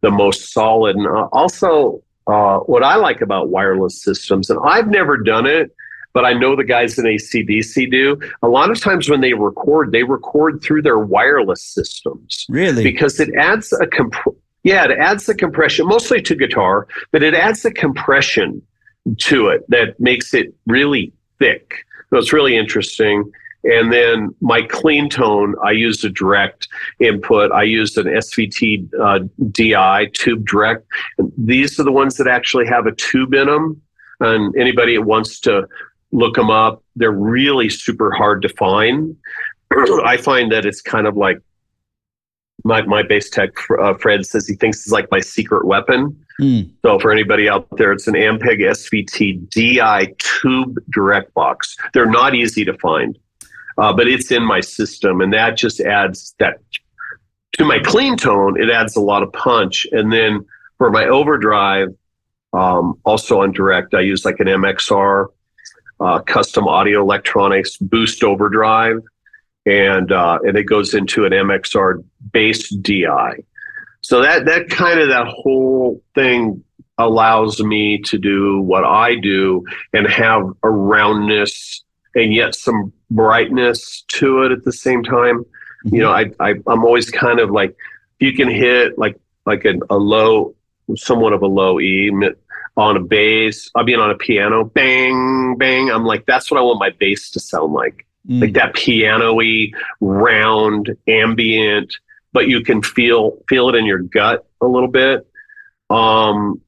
S2: the most solid, and uh, also uh, what I like about wireless systems, and I've never done it, but I know the guys in AC/DC do. A lot of times when they record, they record through their wireless systems.
S1: Really?
S2: Because it adds a comp- yeah, it adds the compression mostly to guitar, but it adds the compression to it that makes it really thick. So it's really interesting. And then my clean tone, I used a direct input. I used an SVT uh, DI tube direct. And these are the ones that actually have a tube in them. And anybody that wants to look them up, they're really super hard to find. I find that it's kind of like my, my bass tech, uh, Fred, says he thinks it's like my secret weapon. Mm. So for anybody out there, it's an Ampeg SVT DI tube direct box. They're not easy to find uh, but it's in my system, and that just adds that to my clean tone. It adds a lot of punch, and then for my overdrive, um, also on direct, I use like an MXR uh, custom audio electronics boost overdrive, and uh, and it goes into an MXR bass DI. So that that kind of that whole thing allows me to do what I do and have a roundness and yet some brightness to it at the same time. Mm-hmm. You know, I, I I'm always kind of like you can hit like like a, a low, somewhat of a low E on a bass. I mean, on a piano, bang, bang. I'm like, that's what I want my bass to sound like, mm. like that piano-y, round, ambient, but you can feel feel it in your gut a little bit. Um,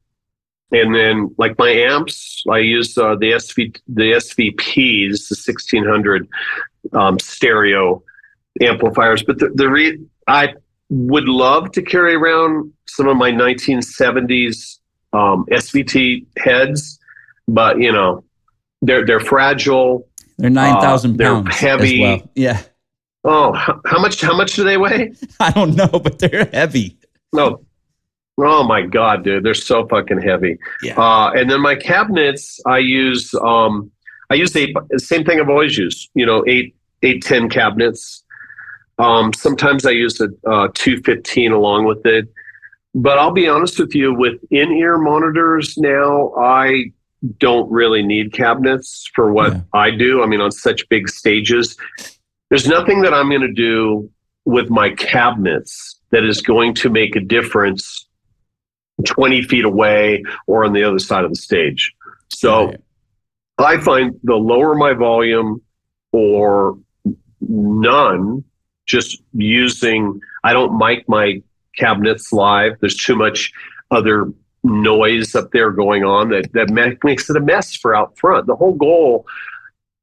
S2: and then like my amps, I use uh, the SV the SVPs, the sixteen hundred um, stereo amplifiers. But the, the re- I would love to carry around some of my nineteen seventies um, SVT heads, but you know they're they're fragile.
S1: They're nine thousand uh,
S2: pounds. They're heavy.
S1: Well. Yeah.
S2: Oh, how, how much? How much do they weigh?
S1: I don't know, but they're heavy.
S2: No, Oh my god, dude, they're so fucking heavy.
S1: Yeah. Uh,
S2: and then my cabinets, I use um, I use eight. Same thing I've always used. You know, eight eight ten cabinets. Um, sometimes I use a uh, two fifteen along with it. But I'll be honest with you, with in ear monitors now, I don't really need cabinets for what yeah. I do. I mean, on such big stages, there's nothing that I'm going to do with my cabinets that is going to make a difference 20 feet away or on the other side of the stage. So right. I find the lower my volume or none, just using, I don't mic my cabinets live. There's too much other noise up there going on that, that makes it a mess for out front. The whole goal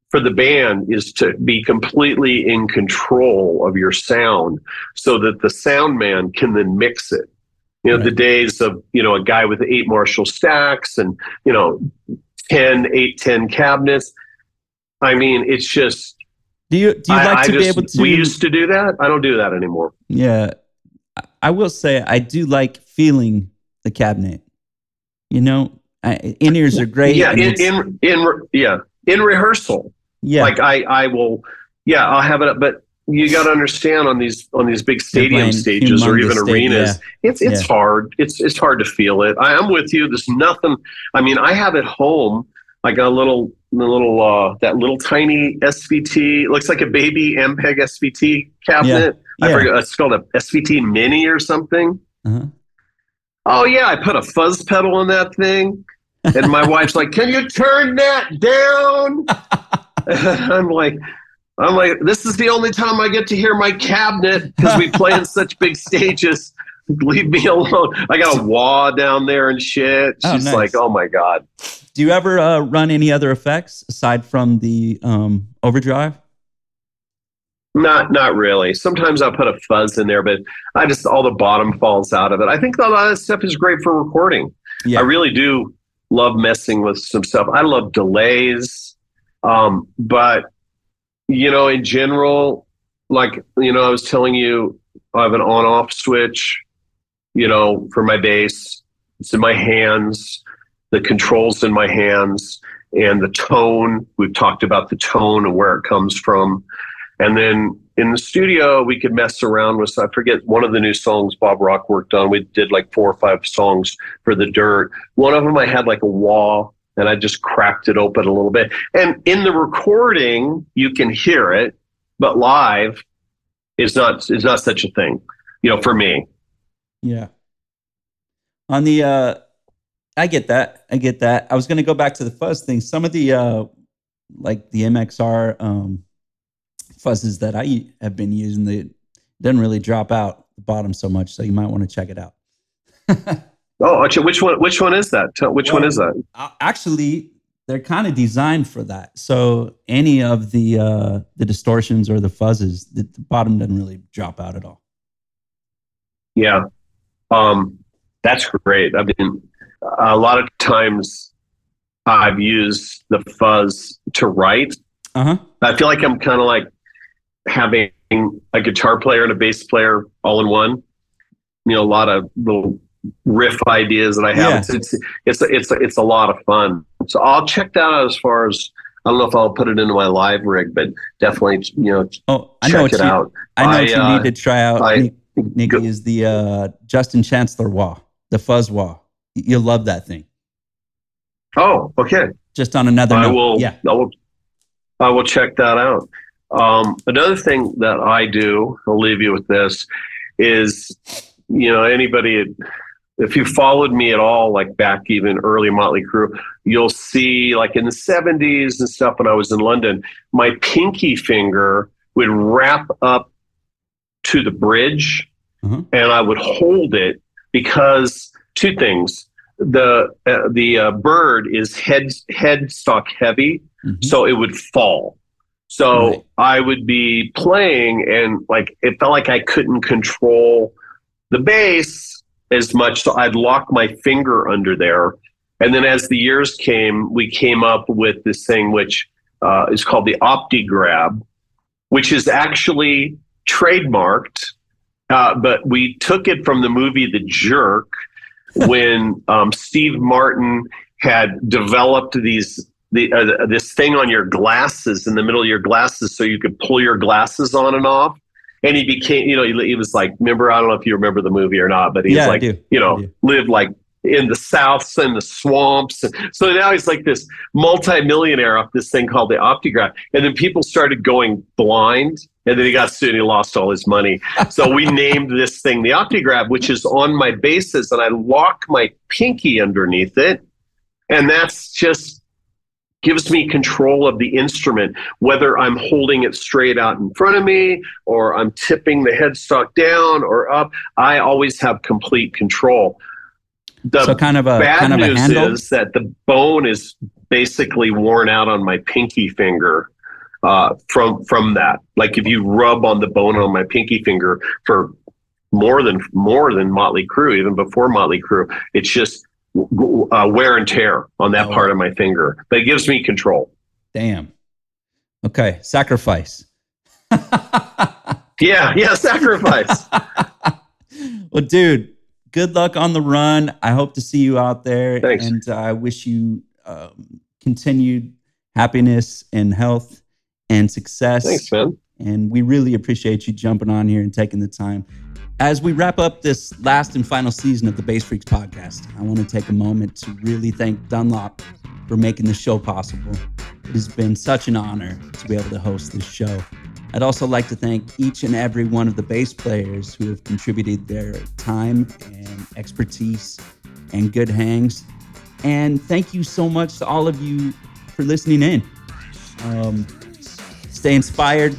S2: for the band is to be completely in control of your sound so that the sound man can then mix it you know, right. the days of, you know, a guy with eight Marshall stacks and, you know, 10, 8, 10 cabinets. I mean, it's just.
S1: Do you, do you like I, to I be able to.
S2: We used to do that. I don't do that anymore.
S1: Yeah. I will say I do like feeling the cabinet. You know, in ears are great.
S2: Yeah. In, in, in, yeah. In rehearsal.
S1: Yeah.
S2: Like I, I will, yeah, I'll have it, up, but you got to understand on these on these big stadium stages or even arenas yeah. it's it's yeah. hard it's it's hard to feel it I, am with you there's nothing i mean i have at home like a little a little uh that little tiny svt looks like a baby ampeg svt cabinet yeah. i forget it's called a svt mini or something uh-huh. oh yeah i put a fuzz pedal on that thing and my wife's like can you turn that down i'm like I'm like, this is the only time I get to hear my cabinet because we play in such big stages. Leave me alone. I got a wah down there and shit. Oh, She's oh, nice. like, oh my God.
S1: Do you ever uh, run any other effects aside from the um, overdrive?
S2: Not not really. Sometimes I'll put a fuzz in there, but I just all the bottom falls out of it. I think a lot of stuff is great for recording. Yeah. I really do love messing with some stuff. I love delays. Um, but you know, in general, like you know, I was telling you I have an on off switch, you know, for my bass. It's in my hands. The controls in my hands and the tone. We've talked about the tone and where it comes from. And then in the studio, we could mess around with, I forget one of the new songs Bob Rock worked on. We did like four or five songs for the dirt. One of them I had like a wah and I just cracked it open a little bit. And in the recording, you can hear it, but live is not is not such a thing, you know, for me.
S1: Yeah. On the uh I get that. I get that. I was gonna go back to the fuzz thing. Some of the uh like the MXR um fuzzes that I have been using, they doesn't really drop out the bottom so much. So you might want to check it out.
S2: oh, actually, which one? Which one is that? Which well, one is that?
S1: Actually, they're kind of designed for that. So any of the uh, the distortions or the fuzzes, the, the bottom doesn't really drop out at all.
S2: Yeah, um, that's great. I mean, a lot of times I've used the fuzz to write. Uh-huh. I feel like I'm kind of like having a guitar player and a bass player all in one. You know, a lot of little riff ideas that I have. Yeah. It's, it's it's it's it's a lot of fun. So I'll check that out as far as I don't know if I'll put it into my live rig, but definitely you know oh,
S1: I know check it you, out. I know I, what you uh, need to try out. I, Nikki go, is the uh, Justin Chancellor wah, the fuzz wah. You'll love that thing.
S2: Oh, okay.
S1: Just on another I
S2: note. will. Yeah. I will. I will check that out. Um, another thing that I do, I'll leave you with this, is you know anybody if you followed me at all, like back even early Motley Crue, you'll see like in the 70s and stuff when I was in London, my pinky finger would wrap up to the bridge mm-hmm. and I would hold it because two things. The uh, the uh, bird is head headstock heavy, mm-hmm. so it would fall. So right. I would be playing and like it felt like I couldn't control the bass as much. So I'd lock my finger under there. And then as the years came, we came up with this thing which uh, is called the OptiGrab, which is actually trademarked. Uh, but we took it from the movie The Jerk when um, Steve Martin had developed these the uh, this thing on your glasses in the middle of your glasses so you could pull your glasses on and off and he became you know he, he was like remember i don't know if you remember the movie or not but he's yeah, like you know lived like in the souths and the swamps. So now he's like this multi-millionaire off this thing called the OptiGrab and then people started going blind. And then he got sued and he lost all his money. So we named this thing the OptiGrab which is on my basses and i lock my pinky underneath it. And that's just gives me control of the instrument, whether I'm holding it straight out in front of me or I'm tipping the headstock down or up. I always have complete control. The
S1: so kind of a
S2: bad
S1: kind of
S2: news is that the bone is basically worn out on my pinky finger uh, from from that. Like if you rub on the bone on my pinky finger for more than more than Motley Crue, even before Motley Crue, it's just uh, wear and tear on that oh. part of my finger, but it gives me control.
S1: Damn. Okay, sacrifice.
S2: yeah, yeah, sacrifice.
S1: well, dude, good luck on the run. I hope to see you out there,
S2: Thanks.
S1: and uh, I wish you um, continued happiness and health and success.
S2: Thanks, man.
S1: And we really appreciate you jumping on here and taking the time. As we wrap up this last and final season of the Bass Freq's podcast, I want to take a moment to really thank Dunlop for making the show possible. It has been such an honor to be able to host this show. I'd also like to thank each and every one of the bass players who have contributed their time and expertise and good hangs. And thank you so much to all of you for listening in. Um, stay inspired,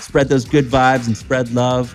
S1: spread those good vibes, and spread love